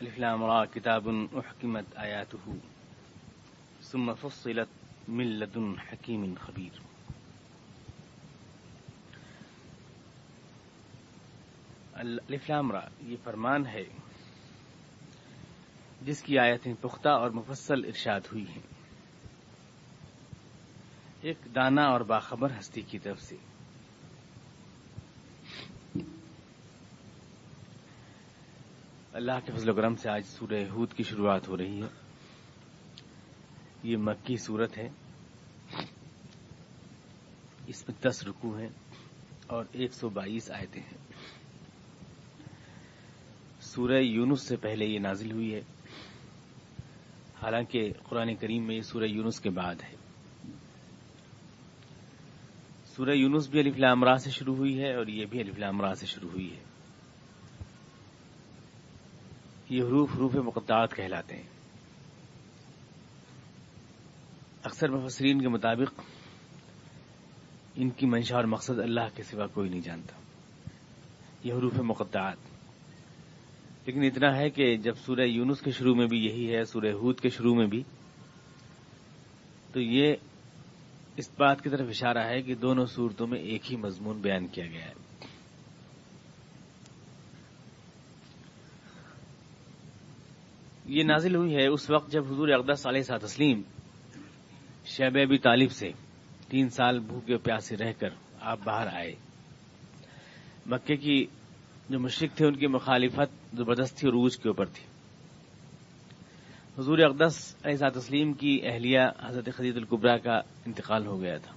الفلام را کتاب احکمت آیاته ثم فصلت من لدن حکیم خبیر الفلام را یہ فرمان ہے جس کی آیتیں پختہ اور مفصل ارشاد ہوئی ہیں۔ ایک دانا اور باخبر ہستی کی طرف سے۔ اللہ کے فضل و کرم سے آج سورہ ہود کی شروعات ہو رہی ہے۔ یہ مکی صورت ہے۔ اس میں دس رکو ہیں اور ایک سو بائیس آیتیں ہیں۔ سورہ یونس سے پہلے یہ نازل ہوئی ہے۔ حالانکہ قرآن کریم میں یہ سورہ یونس کے بعد ہے۔ سورہ یونس بھی علی فلامرا سے شروع ہوئی ہے اور یہ بھی علی فلامرا سے شروع ہوئی ہے۔ یہ حروف حروف مقدعات کہلاتے ہیں۔ اکثر مفسرین کے مطابق ان کی منشا اور مقصد اللہ کے سوا کوئی نہیں جانتا۔ یہ حروف مقدعات لیکن اتنا ہے کہ جب سورہ یونس کے شروع میں بھی یہی ہے، سورہ ہود کے شروع میں بھی، تو یہ اس بات کی طرف اشارہ ہے کہ دونوں صورتوں میں ایک ہی مضمون بیان کیا گیا ہے۔ یہ نازل ہوئی ہے اس وقت جب حضور اقدس علیہ سات تسلیم شیب ابی طالب سے تین سال بھوکے پیاسے رہ کر آپ باہر آئے۔ مکے کی جو مشرق تھے ان کی مخالفت زبردستی اور عروج کے اوپر تھی۔ حضور اقدس ایسا تسلیم کی اہلیہ حضرت خدید القبرا کا انتقال ہو گیا تھا۔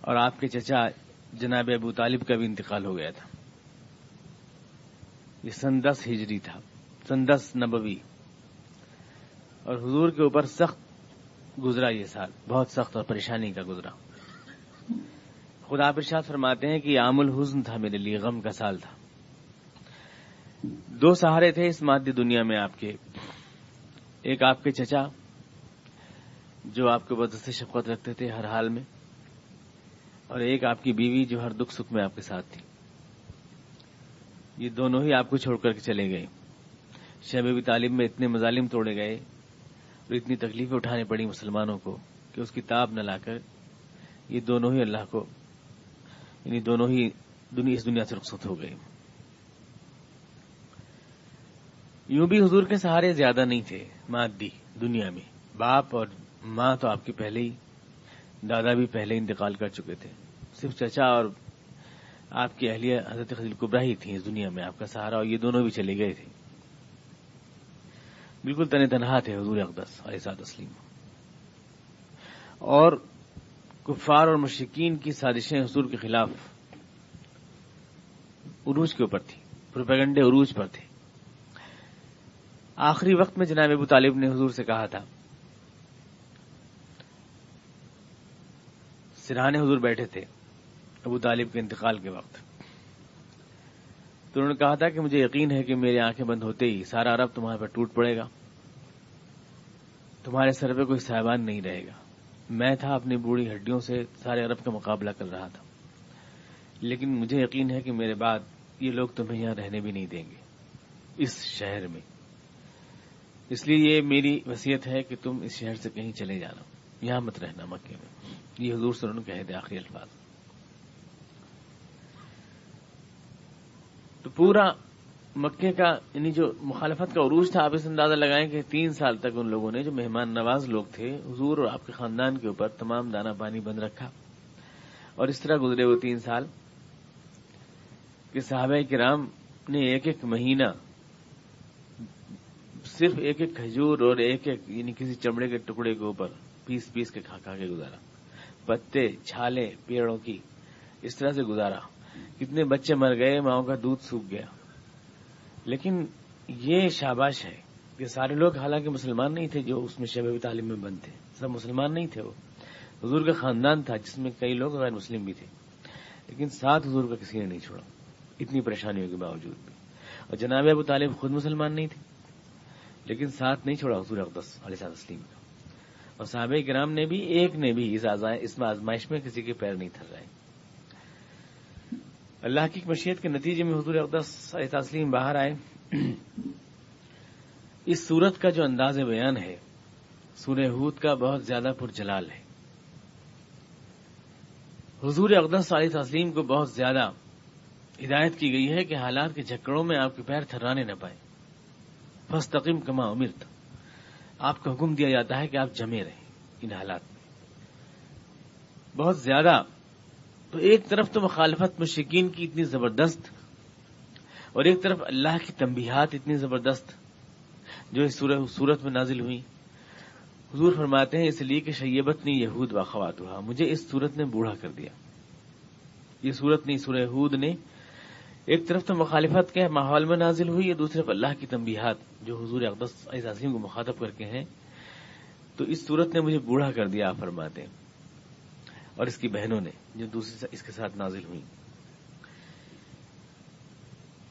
اور آپ کے چچا جناب ابو طالب کا بھی انتقال ہو گیا تھا۔ یہ سن دس ہجری تھا۔ سن دس نبوی۔ اور حضور کے اوپر سخت گزرا یہ سال۔ بہت سخت اور پریشانی کا گزرا۔ خدا پرشاد فرماتے ہیں کہ عام الحزن تھا میرے لیے، غم کا سال تھا۔ دو سہارے تھے اس مادی دنیا میں آپ کے۔ ایک آپ کے چچا، جو آپ کے بدت سے شفقت رکھتے تھے ہر حال میں، اور ایک آپ کی بیوی جو ہر دکھ سکھ میں آپ کے ساتھ تھی۔ یہ دونوں ہی آپ کو چھوڑ کر کے چلے گئے۔ شہبی تعلیم میں اتنے مظالم توڑے گئے اور اتنی تکلیفیں اٹھانے پڑی مسلمانوں کو کہ اس کی تاب نہ لا کر یہ دونوں ہی اللہ کو یعنی دونوں ہی دنیا، اس دنیا سے رخصت ہو گئے۔ یوں بھی حضور کے سہارے زیادہ نہیں تھے، مادی دنیا میں۔ باپ اور ماں تو آپ کے پہلے ہی، دادا بھی پہلے انتقال کر چکے تھے۔ صرف چچا اور آپ کی اہلیہ حضرت خزیل قبرا ہی تھی اس دنیا میں، آپ کا سہارا، اور یہ دونوں بھی چلے گئے تھے۔ بالکل تن تنہا تھے حضور اقدس علیہ سات اسلیم اور کفار اور مشکین کی سازشیں حضور کے خلاف عروج کے اوپر تھی، پروپیگنڈے عروج پر تھے۔ آخری وقت میں جناب ابو طالب نے حضور سے کہا تھا سرحان حضور بیٹھے تھے ابو طالب کے انتقال کے وقت۔ تو انہوں نے کہا تھا کہ مجھے یقین ہے کہ میری آنکھیں بند ہوتے ہی سارا عرب تمہارے پر ٹوٹ پڑے گا۔ تمہارے سر پہ کوئی صاحبان نہیں رہے گا۔ میں تھا اپنی بوڑھی ہڈیوں سے سارے عرب کا مقابلہ کر رہا تھا۔ لیکن مجھے یقین ہے کہ میرے بعد یہ لوگ تمہیں یہاں رہنے بھی نہیں دیں گے۔ اس شہر میں۔ اس لیے یہ میری وصیت ہے کہ تم اس شہر سے کہیں چلے جانا۔ یہاں مت رہنا مکے میں۔ یہ حضور سرن کہے تھے آخری الفاظ۔ تو پورا مکے کا یعنی جو مخالفت کا عروج تھا، آپ اس اندازہ لگائیں کہ تین سال تک ان لوگوں نے جو مہمان نواز لوگ تھے، حضور اور آپ کے خاندان کے اوپر تمام دانا پانی بند رکھا اور اس طرح گزرے وہ تین سال۔ کہ صحابہ کرام نے ایک ایک مہینہ صرف ایک ایک کھجور اور ایک ایک یعنی کسی چمڑے کے ٹکڑے کے اوپر پیس پیس کے کھا کھا کے گزارا۔ پتے، چھالے، پیڑوں کی اس طرح سے گزارا۔ کتنے بچے مر گئے، ماؤں کا دودھ سوکھ گیا۔ لیکن یہ شاباش ہے کہ سارے لوگ حالانکہ مسلمان نہیں تھے جو اس میں شب تعلیم میں بند تھے۔ سب مسلمان نہیں تھے وہ۔ حضور کا خاندان تھا جس میں کئی لوگ غیر مسلم بھی تھے۔ لیکن ساتھ حضور کا کسی نے نہیں چھوڑا۔ اتنی پریشانیوں کے باوجود بھی۔ اور جناب ابو طالب خود مسلمان نہیں تھے۔ لیکن ساتھ نہیں چھوڑا حضور اقدس علیہ وسلم کا۔ اور صحابہ کرام نے بھی، ایک نے بھی اس میں آزمائش میں کسی کے پیر نہیں تھر رہے۔ اللہ کی مشیت کے نتیجے میں حضور اقدس تسلیم باہر آئے۔ اس صورت کا جو انداز بیان ہے، سورہ ہود کا بہت زیادہ پرجلال ہے۔ حضور اقدس علیہ تسلیم کو بہت زیادہ ہدایت کی گئی ہے کہ حالات کے جھکڑوں میں آپ کے پیر تھرانے نہ پائے فستقیم کما امرت۔ آپ کو حکم دیا جاتا ہے کہ آپ جمے رہیں ان حالات میں۔ بہت زیادہ تو ایک طرف تو مخالفت مشکین کی اتنی زبردست اور ایک طرف اللہ کی تنبیہات اتنی زبردست جو اس صورت میں نازل ہوئی۔ حضور فرماتے ہیں، اس لیے کہ شیبت نے یہود واخوات ہوا۔ مجھے اس صورت نے بوڑھا کر دیا۔ یہ صورت نہیں، سورہ ہود نے ایک طرف تو مخالفت کے ماحول میں نازل ہوئی، اور دوسری طرف اللہ کی تنبیہات جو حضور اقدس عظیم کو مخاطب کر کے ہیں۔ تو اس صورت نے مجھے بوڑھا کر دیا، آپ فرماتے ہیں۔ اور اس کی بہنوں نے جو دوسری اس کے ساتھ نازل ہوئی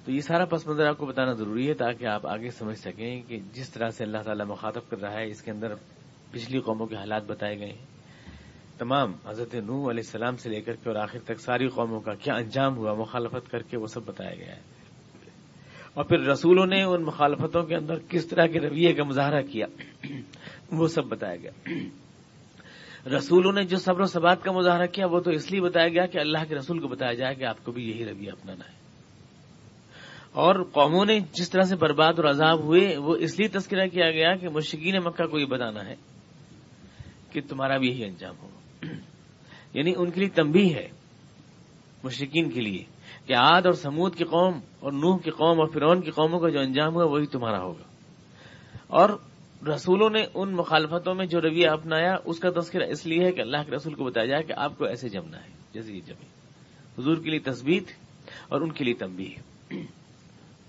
تو یہ سارا پس منظر آپ کو بتانا ضروری ہے تاکہ آپ آگے سمجھ سکیں کہ جس طرح سے اللہ تعالیٰ مخاطب کر رہا ہے، اس کے اندر پچھلی قوموں کے حالات بتائے گئے ہیں۔ تمام حضرت نو علیہ السلام سے لے کر کے اور آخر تک ساری قوموں کا کیا انجام ہوا، مخالفت کر کے وہ سب بتایا گیا ہے۔ اور پھر رسولوں نے ان مخالفتوں کے اندر کس طرح کے رویے کا مظاہرہ کیا، وہ سب بتایا گیا۔ رسولوں نے جو صبر و ثبات کا مظاہرہ کیا، وہ تو اس لیے بتایا گیا کہ اللہ کے رسول کو بتایا جائے کہ آپ کو بھی یہی رویہ اپنانا ہے۔ اور قوموں نے جس طرح سے برباد اور عذاب ہوئے، وہ اس لیے تذکرہ کیا گیا کہ مشکین مکہ کو یہ بتانا ہے کہ تمہارا بھی یہی انجام ہوگا۔ یعنی ان کے لیے تمبی ہے مشرقین کے لیے، کہ آد اور سمود کی قوم اور نوح کی قوم اور فرون کی قوموں کا جو انجام ہوا، وہی تمہارا ہوگا۔ اور رسولوں نے ان مخالفتوں میں جو رویہ اپنایا، اس کا تذکرہ اس لیے ہے کہ اللہ کے رسول کو بتایا جائے کہ آپ کو ایسے جمنا ہے جیسے یہ جمے حضور کے لیے تصویر اور ان کے لیے تمبی ہے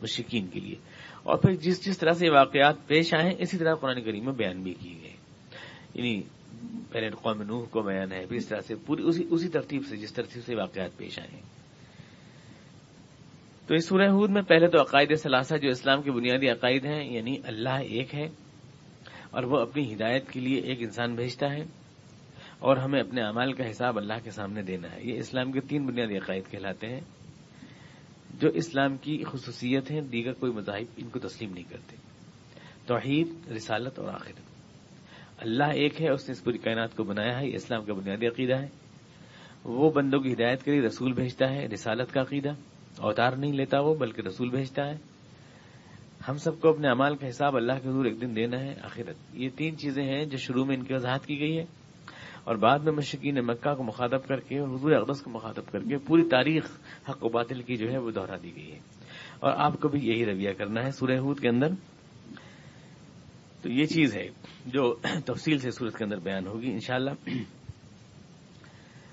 مشکین کے لیے۔ اور پھر جس جس طرح سے واقعات پیش آئے، اسی طرح قرآن کریم میں بیان بھی کیے گئے۔ یعنی پہلے قوم نوح کو بیان ہے، پھر اس طرح سے پوری اسی اسی ترتیب سے، جس ترتیب سے واقعات پیش آئے۔ تو اس سورہ حود میں پہلے تو عقائد ثلاثہ جو اسلام کے بنیادی عقائد ہیں یعنی اللہ ایک ہے اور وہ اپنی ہدایت کے لیے ایک انسان بھیجتا ہے اور ہمیں اپنے اعمال کا حساب اللہ کے سامنے دینا ہے۔ یہ اسلام کے تین بنیادی عقائد کہلاتے ہیں۔ جو اسلام کی خصوصیت ہیں، دیگر کوئی مذاہب ان کو تسلیم نہیں کرتے۔ توحید، رسالت اور آخرت۔ اللہ ایک ہے، اس نے اس پوری کائنات کو بنایا ہے۔ یہ اسلام کا بنیادی عقیدہ ہے۔ وہ بندوں کی ہدایت کے لیے رسول بھیجتا ہے، رسالت کا عقیدہ۔ اوتار نہیں لیتا وہ، بلکہ رسول بھیجتا ہے۔ ہم سب کو اپنے امال کا حساب اللہ کے حضور ایک دن دینا ہے، آخرت۔ یہ تین چیزیں ہیں جو شروع میں ان کی وضاحت کی گئی ہے۔ اور بعد میں مشکین مکہ کو مخاطب کر کے اور حضور اقدس کو مخاطب کر کے پوری تاریخ حق و باطل کی جو ہے وہ دوہرا دی گئی ہے۔ اور آپ کو بھی یہی رویہ کرنا ہے سورہ حود کے اندر۔ تو یہ چیز ہے جو تفصیل سے صورت کے اندر بیان ہوگی انشاءاللہ۔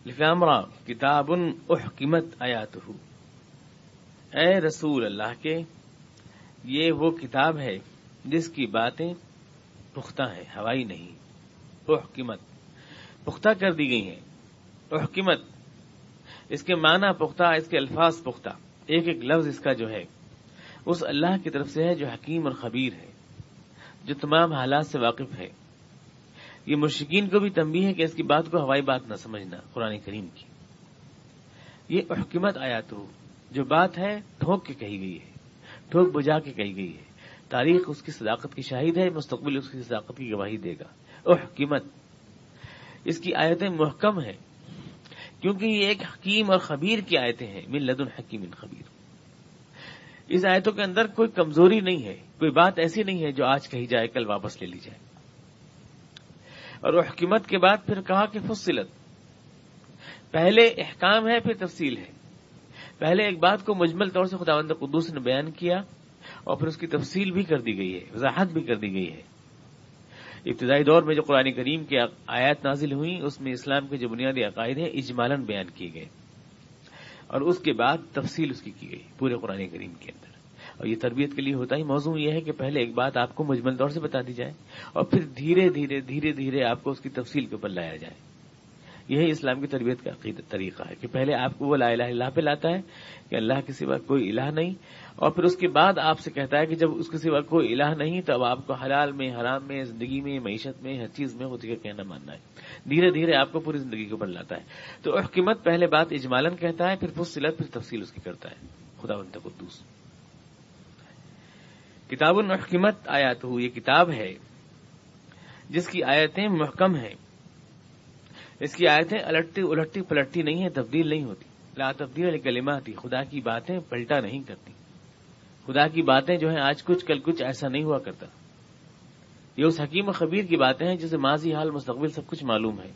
لفامرا کتاب احکمت آیات اے رسول اللہ کے یہ وہ کتاب ہے جس کی باتیں پختہ ہیں، ہوائی نہیں۔ احکمت۔ پختہ کر دی گئی ہیں۔ احکمت۔ اس کے معنی پختہ، اس کے الفاظ پختہ۔ ایک ایک لفظ اس کا جو ہے، اس اللہ کی طرف سے ہے جو حکیم اور خبیر ہے، جو تمام حالات سے واقف ہے۔ یہ مشکین کو بھی تمبی ہے کہ اس کی بات کو ہوائی بات نہ سمجھنا، قرآن کریم کی۔ یہ حکمت آیا تو جو بات ہے ٹھوک کے کہی گئی ہے۔ ٹھوک بجا کے کہی گئی ہے۔ تاریخ اس کی صداقت کی شاہد ہے، مستقبل اس کی صداقت کی گواہی دے گا۔ حکمت اس کی آیتیں محکم ہیں، کیونکہ یہ ایک حکیم اور خبیر کی آیتیں ہیں۔ من لدن حکیم خبیر۔ اس آیتوں کے اندر کوئی کمزوری نہیں ہے، کوئی بات ایسی نہیں ہے جو آج کہی جائے، کل واپس لے لی جائے۔ اور وہ حکمت کے بعد پھر کہا کہ فصلت۔ پہلے احکام ہے، پھر تفصیل ہے۔ پہلے ایک بات کو مجمل طور سے خدا قدوس نے بیان کیا اور پھر اس کی تفصیل بھی کر دی گئی ہے، وضاحت بھی کر دی گئی ہے۔ ابتدائی دور میں جو قرآن کریم کی آیات نازل ہوئی اس میں اسلام کے جو بنیادی عقائد ہیں اجمالن بیان کیے گئے۔ اور اس کے بعد تفصیل اس کی کی گئی، پورے قرآن کریم کے اندر۔ اور یہ تربیت کے لیے ہوتا ہی موضوع یہ ہے کہ پہلے ایک بات آپ کو مجمل طور سے بتا دی جائے اور پھر دھیرے دھیرے دھیرے دھیرے آپ کو اس کی تفصیل کے اوپر لایا جائے۔ یہی اسلام کی تربیت کا طریقہ ہے کہ پہلے آپ کو وہ لا الہ اللہ پہ لاتا ہے کہ اللہ کے سوا کوئی الہ نہیں اور پھر اس کے بعد آپ سے کہتا ہے کہ جب اس کے سوا کوئی الہ نہیں تو اب آپ کو حلال میں، حرام میں، زندگی میں، معیشت میں، ہر چیز میں ہوتی کا کہنا ماننا ہے۔ دھیرے دھیرے آپ کو پوری زندگی کے اوپر لاتا ہے۔ تو حکمت پہلے بات اجمالن کہتا ہے، پھر فصلت، پھر تفصیل اس کی کرتا ہے۔ خدا بند قدوس۔ کتاب المحکمت آیات ہو یہ کتاب ہے جس کی آیتیں محکم ہیں۔ اس کی آیتیں الٹتی الٹتی پلٹتی نہیں ہیں، تبدیل نہیں ہوتی۔ لا تبدیل کلمات خدا کی باتیں پلٹا نہیں کرتی۔ خدا کی باتیں جو ہیں، آج کچھ کل کچھ ایسا نہیں ہوا کرتا۔ یہ اس حکیم و خبیر کی باتیں ہیں جسے ماضی حال مستقبل سب کچھ معلوم ہے۔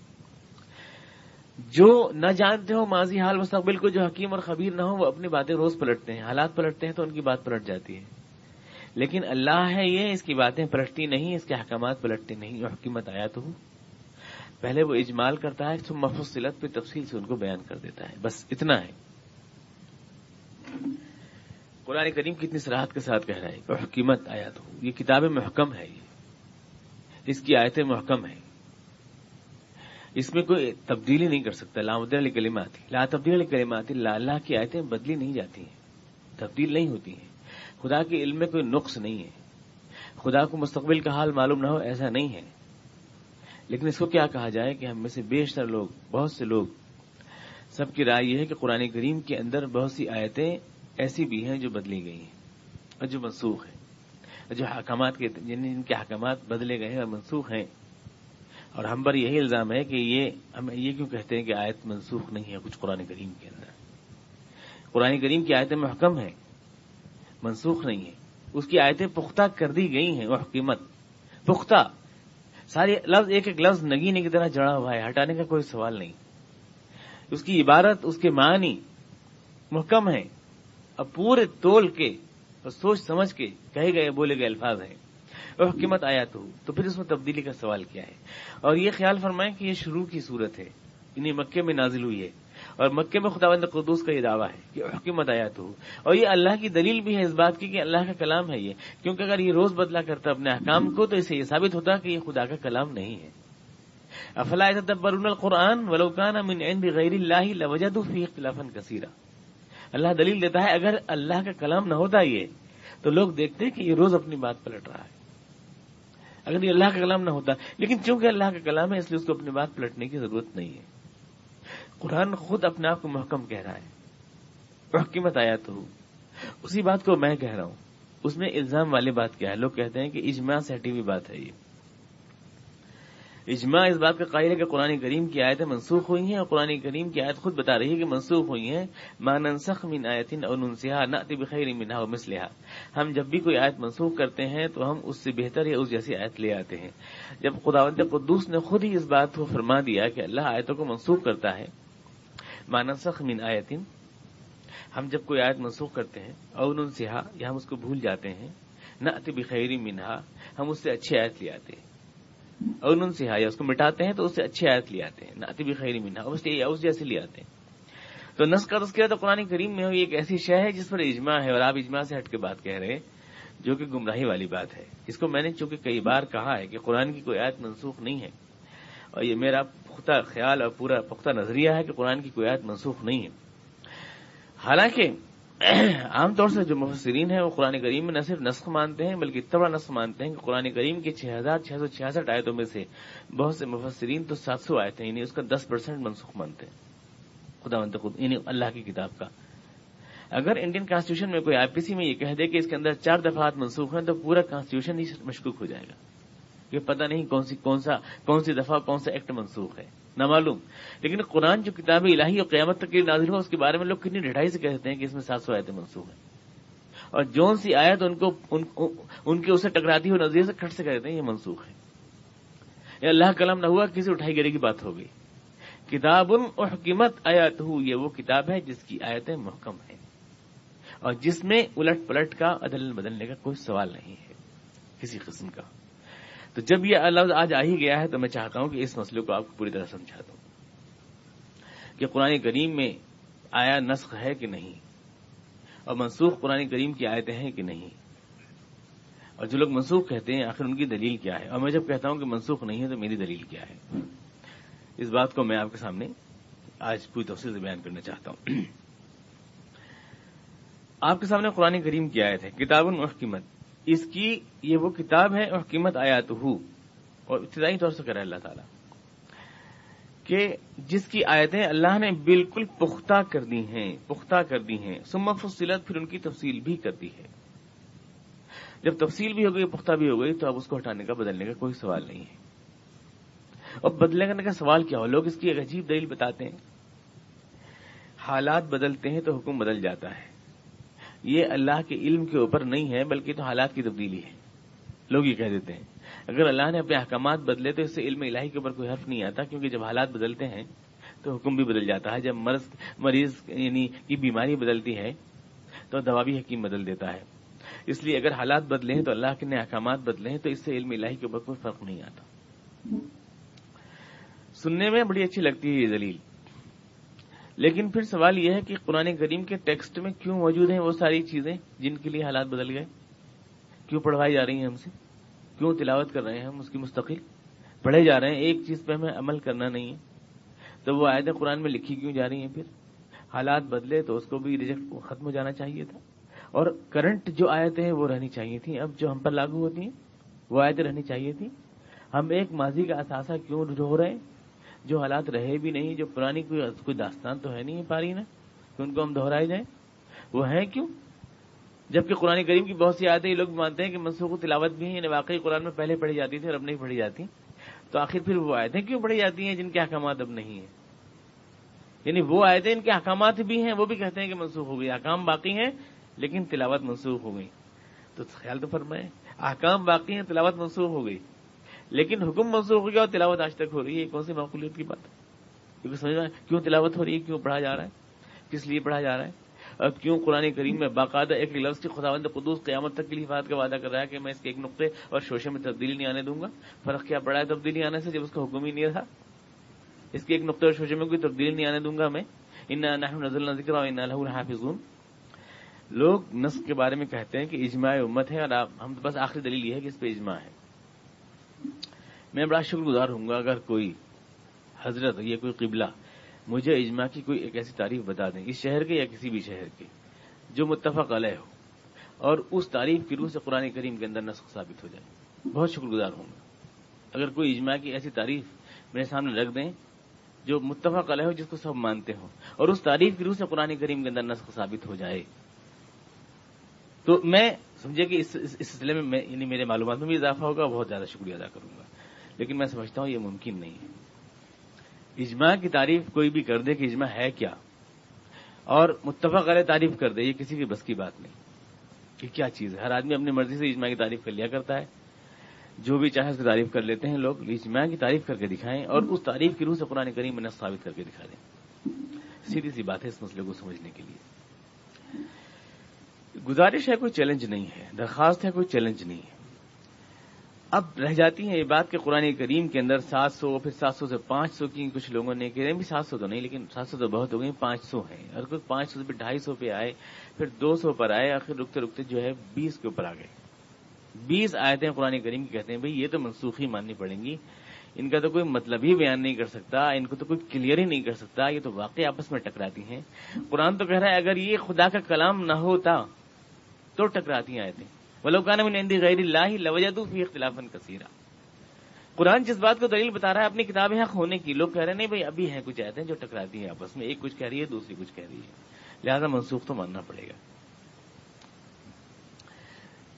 جو نہ جانتے ہو ماضی حال مستقبل کو، جو حکیم اور خبیر نہ ہو، وہ اپنی باتیں روز پلٹتے ہیں۔ حالات پلٹتے ہیں تو ان کی بات پلٹ جاتی ہے۔ لیکن اللہ ہے یہ، اس کی باتیں پلٹتی نہیں، اس کے حکامات پلٹتے نہیں اور حکیمت آیا تو پہلے وہ اجمال کرتا ہے تو مفصلت پہ تفصیل سے ان کو بیان کر دیتا ہے۔ بس اتنا ہے۔ قرآن کریم کتنی سراحت کے ساتھ کہہ رہا ہے حکیمت آیا تو یہ کتاب محکم ہے یہ۔ اس کی آیتیں محکم ہیں۔ اس میں کوئی تبدیلی نہیں کر سکتا لامد علی آتی لا تبدیل علی کلیم آتی لا اللہ کی آیتیں بدلی نہیں جاتی ہیں۔ تبدیل نہیں ہوتی ہیں۔ خدا کے علم میں کوئی نقص نہیں ہے۔ خدا کو مستقبل کا حال معلوم نہ ہو، ایسا نہیں ہے۔ لیکن اس کو کیا کہا جائے کہ ہم میں سے بیشتر لوگ، بہت سے لوگ، سب کی رائے یہ ہے کہ قرآن کریم کے اندر بہت سی آیتیں ایسی بھی ہیں جو بدلی گئی ہیں اور جو منسوخ ہیں جو حکامات کے یعنی جن کے حکامات بدلے گئے ہیں اور منسوخ ہیں۔ اور ہم پر یہی الزام ہے کہ یہ، ہم یہ کیوں کہتے ہیں کہ آیت منسوخ نہیں ہے کچھ قرآن کریم کے اندر؟ قرآن کریم کی آیتیں محکم ہیں، منسوخ نہیں ہے اس کی آیتیں پختہ کر دی گئی ہیں، وہ قیمت پختہ سارے لفظ، ایک ایک لفظ نگینے کی طرح جڑا ہوا ہے، ہٹانے کا کوئی سوال نہیں۔ اس کی عبارت، اس کے معنی محکم ہے اب پورے تول کے اور سوچ سمجھ کے کہے گئے، بولے گئے الفاظ ہیں۔ اور حکمت آیا تو تو پھر اس میں تبدیلی کا سوال کیا ہے؟ اور یہ خیال فرمائیں کہ یہ شروع کی صورت ہے۔ انہیں مکے میں نازل ہوئی ہے۔ اور مکے میں خدا بند قدوس کا یہ دعویٰ ہے کہ حکمت آیا تو۔ اور یہ اللہ کی دلیل بھی ہے اس بات کی کہ اللہ کا کلام ہے یہ۔ کیونکہ اگر یہ روز بدلا کرتا اپنے احکام کو تو اسے یہ ثابت ہوتا کہ یہ خدا کا کلام نہیں ہے۔ افلا تبرون القرآن ولوکان من عند غیر اللہ لوجد فی اختلاف کثیرہ اللہ دلیل دیتا ہے اگر اللہ کا کلام نہ ہوتا یہ، تو لوگ دیکھتے کہ یہ روز اپنی بات پلٹ رہا ہے۔ اگر یہ اللہ کا کلام نہ ہوتا، لیکن چونکہ اللہ کا کلام ہے اس لیے اس کو اپنی بات پلٹنے کی ضرورت نہیں ہے۔ قرآن خود اپنے آپ کو محکم کہہ رہا ہے۔ حکیمت آیا تو۔ اسی بات کو میں کہہ رہا ہوں۔ اس میں الزام والی بات کیا ہے؟ لوگ کہتے ہیں کہ اجماع سے ہٹی ہوئی بات ہے یہ۔ اجماع اس بات کا قائل ہے کہ قرآن کریم کی آیتیں منسوخ ہوئی ہیں اور قرآن کریم کی آیت خود بتا رہی ہے کہ منسوخ ہوئی ہیں۔ مانسخ من آیتن اور ننسیہ نہ بخیر منہا و مسلحہ ہم جب بھی کوئی آیت منسوخ کرتے ہیں تو ہم اس سے بہتر یا اس جیسی آیت لے آتے ہیں۔ جب خداوند قدوس نے خود ہی اس بات کو فرما دیا کہ اللہ آیتوں کو منسوخ کرتا ہے مانسخ من آیتن ہم جب کوئی آیت منسوخ کرتے ہیں اور ننسیہ یا ہم اس کو بھول جاتے ہیں نہ بخیر منہا ہم اس سے اچھی آیت لے آتے ہیں۔ اور ان سے یا اس کو مٹاتے ہیں، تو اس سے اچھی آیت لے آتے ہیں۔ ناطبی بھی خیری مینا اس جیسے لے آتے ہیں۔ تو نس کا تذکرہ تو قرآن کریم میں ہوئی ایک ایسی شے ہے جس پر اجماع ہے، اور آپ اجماع سے ہٹ کے بات کہہ رہے ہیں، جو کہ گمراہی والی بات ہے۔ اس کو میں نے چونکہ کئی بار کہا ہے کہ قرآن کی کوئی آیت منسوخ نہیں ہے۔ اور یہ میرا پختہ خیال اور پورا پختہ نظریہ ہے کہ قرآن کی کوئی آیت منسوخ نہیں ہے۔ حالانکہ عام طور سے جو مفسرین ہیں وہ قرآن کریم میں نہ صرف نسخ مانتے ہیں بلکہ اتنا بڑا نسخ مانتے ہیں کہ قرآن کریم کے چھ ہزار چھ سو چھیاسٹھ آیتوں میں سے بہت سے مفسرین تو سات سو آئے تھے یعنی اس کا دس پرسینٹ منسوخ مانتے ہیں۔ خدا منت خود یعنی اللہ کی کتاب کا۔ اگر انڈین کانسٹیٹیوشن میں کوئی آئی پی سی میں یہ کہہ دے کہ اس کے اندر چار دفعات منسوخ ہیں تو پورا کانسٹیٹیوشن ہی مشکوک ہو جائے گا۔ یہ پتہ نہیں کون سی کون سا کون سی دفعہ کون سا ایکٹ منسوخ ہے۔ نہ معلوم لیکن قرآن جو کتاب الہی اور قیامت تک نازل ہو، اس کے بارے میں لوگ کتنی ڈھائی سے کہتے ہیں کہ اس میں سات سو آیتیں منسوخ ہیں۔ اور جون سی آیت ان کو ان کے اسے ٹکراتی ہوئی نظریے سے کھٹ سے کہتے ہیں یہ منسوخ ہے۔ یہ اللہ کلام نہ ہوا، کسی اٹھائی گری کی بات ہو گئی۔ کتاب اور حکیمت آیات ہو یہ وہ کتاب ہے جس کی آیتیں محکم ہیں۔ اور جس میں الٹ پلٹ کا عدل بدلنے کا کوئی سوال نہیں ہے۔ کسی قسم کا۔ تو جب یہ لفظ آج آ ہی گیا ہے تو میں چاہتا ہوں کہ اس مسئلے کو آپ کو پوری طرح سمجھا دوں کہ قرآن کریم میں آیا نسخ ہے کہ نہیں اور منسوخ قرآن کریم کی آیتیں ہیں کہ نہیں اور جو لوگ منسوخ کہتے ہیں آخر ان کی دلیل کیا ہے اور میں جب کہتا ہوں کہ منسوخ نہیں ہے تو میری دلیل کیا ہے اس بات کو میں آپ کے سامنے آج پوری تفصیل سے بیان کرنا چاہتا ہوں۔ آپ کے سامنے قرآن کریم کی آیت ہے، کتاب المحکمت اس کی یہ وہ کتاب ہے اور قیمت آیا تو ہو اور ابتدائی طور سے کرے اللہ تعالی کہ جس کی آیتیں اللہ نے بالکل پختہ کر دی ہیں، پختہ کر دی ہیں سم فصلت پھر ان کی تفصیل بھی کر دی ہے۔ جب تفصیل بھی ہو گئی، پختہ بھی ہو گئی، تو اب اس کو ہٹانے کا، بدلنے کا کوئی سوال نہیں ہے۔ اور بدلنے کرنے کا سوال کیا ہو لوگ اس کی ایک عجیب دلیل بتاتے ہیں۔ حالات بدلتے ہیں تو حکم بدل جاتا ہے۔ یہ اللہ کے علم کے اوپر نہیں ہے، بلکہ تو حالات کی تبدیلی ہے۔ لوگ یہ کہہ دیتے ہیں۔ اگر اللہ نے اپنے احکامات بدلے تو اس سے علم الہی کے اوپر کوئی حرف نہیں آتا، کیونکہ جب حالات بدلتے ہیں تو حکم بھی بدل جاتا ہے۔ جب مرض، مریض یعنی کی بیماری بدلتی ہے تو دوا بھی حکیم بدل دیتا ہے۔ اس لیے اگر حالات بدلے ہیں تو اللہ کے نئے احکامات بدلے ہیں تو اس سے علم الہی کے اوپر کوئی فرق نہیں آتا۔ سننے میں بڑی اچھی لگتی ہے یہ دلیل۔ لیکن پھر سوال یہ ہے کہ قرآن کریم کے ٹیکسٹ میں کیوں موجود ہیں وہ ساری چیزیں جن کے لیے حالات بدل گئے؟ کیوں پڑھوائی جا رہی ہیں ہم سے؟ کیوں تلاوت کر رہے ہیں ہم اس کی مستقل؟ پڑھے جا رہے ہیں، ایک چیز پہ ہمیں عمل کرنا نہیں ہے۔ تو وہ آیتیں قرآن میں لکھی کیوں جا رہی ہیں پھر؟ حالات بدلے تو اس کو بھی ریجیکٹ ختم ہو جانا چاہیے تھا۔ اور کرنٹ جو آیتیں ہیں وہ رہنی چاہیے تھیں۔ اب جو ہم پر لاگو ہوتی ہیں، وہ آیتیں رہنی چاہیے تھیں۔ ہم ایک ماضی کا اثاثہ کیوں رو رہے ہیں؟ جو حالات رہے بھی نہیں، جو پرانی کوئی کوئی داستان تو ہے نہیں پاری نا، کہ ان کو ہم دہرائے جائیں۔ وہ ہیں کیوں؟ جبکہ قرآن کریم کی بہت سی آیتیں یہ لوگ مانتے ہیں کہ منسوخ تلاوت بھی ہیں یعنی واقعی قرآن میں پہلے پڑھی جاتی تھی اور اب نہیں پڑھی جاتی۔ تو آخر پھر وہ آیتیں کیوں پڑھی جاتی ہیں جن کے احکامات اب نہیں ہیں؟ یعنی وہ آیتیں ان کے احکامات بھی ہیں، وہ بھی کہتے ہیں کہ منسوخ ہو گئی۔ احکام باقی ہیں، لیکن تلاوت منسوخ ہو گئی۔ تو خیال تو فرمائے احکام باقی ہیں، تلاوت منسوخ ہو گئی۔ لیکن حکم منسوخ ہو گیا اور تلاوت آج تک ہو رہی ہے کون سی معقولیت کی بات ہے؟ کیونکہ سمجھ میں کیوں تلاوت ہو رہی ہے؟ کیوں پڑھا جا رہا ہے؟ کس لیے پڑھا جا رہا ہے؟ اور کیوں قرآن کریم میں باقاعدہ ایک لفظ کی خداوند قدوس قیامت تک کی حفاظت کا وعدہ کر رہا ہے کہ میں اس کے ایک نقطے اور شوشے میں تبدیلی نہیں آنے دوں گا؟ فرق کیا پڑا ہے تبدیلی آنے سے جب اس کا حکم ہی نہیں رہا اس کے ایک نقطے اور شوشے میں کوئی تبدیلی نہیں آنے دوں گا میں؟ ان نزل ذکر اور ان الحافظون۔ لوگ نسل کے بارے میں کہتے ہیں کہ اجماع امت ہے اور ہم بس آخری دلیل یہ ہے کہ اس پہ اجماع ہے۔ میں بڑا شکر گزار ہوں گا اگر کوئی حضرت یا کوئی قبلہ مجھے اجماع کی کوئی ایک ایسی تعریف بتا دیں، اس شہر کے یا کسی بھی شہر کے، جو متفق علیہ ہو، اور اس تعریف کی روح سے قرآن کریم کے اندر نسخ ثابت ہو جائے۔ بہت شکر گزار ہوں گا۔ اگر کوئی اجماع کی ایسی تعریف میرے سامنے رکھ دیں جو متفق علیہ ہو، جس کو سب مانتے ہوں، اور اس تعریف کی روح سے قرآن کریم کے اندر نسخ ثابت ہو جائے، تو میں، سمجھے کہ اس سلسلے میں یعنی میرے معلومات میں بھی اضافہ ہوگا، بہت زیادہ شکریہ ادا کروں گا۔ لیکن میں سمجھتا ہوں یہ ممکن نہیں ہے۔ اجماع کی تعریف کوئی بھی کر دے کہ اجماع ہے کیا۔ اور متفق علیہ تعریف کر دے، یہ کسی کی بس کی بات نہیں۔ کہ کیا چیز ہے؟ ہر آدمی اپنی مرضی سے اجماع کی تعریف کر لیا کرتا ہے۔ جو بھی چاہے اس کی تعریف کر لیتے ہیں لوگ، اجماع کی تعریف کر کے دکھائیں اور اس تعریف کی روح سے قرآن کریم میں ثابت کر کے دکھا دیں۔ سیدھی سی بات ہے اس مسئلے کو سمجھنے کے لیے۔ گزارش ہے کوئی چیلنج نہیں ہے، درخواست ہے کوئی چیلنج نہیں ہے۔ اب رہ جاتی ہیں یہ بات کہ قرآن کریم کے اندر سات سو پھر سات سو سے پانچ سو کی کچھ لوگوں نے کہہ رہے ہیں بھی سات سو تو نہیں، لیکن سات سو تو بہت ہو گئی، پانچ سو ہیں۔ اور کوئی پانچ سو سے پھر ڈھائی سو پہ آئے، پھر دو سو پر آئے، آخر رکتے رکتے جو ہے بیس کے اوپر آ گئے۔ بیس آیتیں قرآن کریم کی کہتے ہیں، بھائی یہ تو منسوخی ماننی پڑیں گی۔ ان کا تو کوئی مطلب ہی بیان نہیں کر سکتا، ان کو تو کوئی کلیئر ہی نہیں کر سکتا، یہ تو واقعی آپس میں ٹکراتی ہیں۔ قرآن تو کہہ رہا ہے، اگر یہ خدا کا کلام نہ ہوتا تو ٹکراتی آیتیں۔ وہ لوگ غیر اللہ لوجہ فی اختلاف کثیرہ قرآن جس بات کو دلیل بتا رہا ہے، اپنی کتاب حق ہونے کی۔ لوگ کہہ رہے ہیں، نہیں بھائی، ابھی ہیں کچھ آیتیں جو ٹکراتی ہیں آپس میں، ایک کچھ کہہ رہی ہے، دوسری کچھ کہہ رہی ہے۔ لہذا منسوخ تو ماننا پڑے گا۔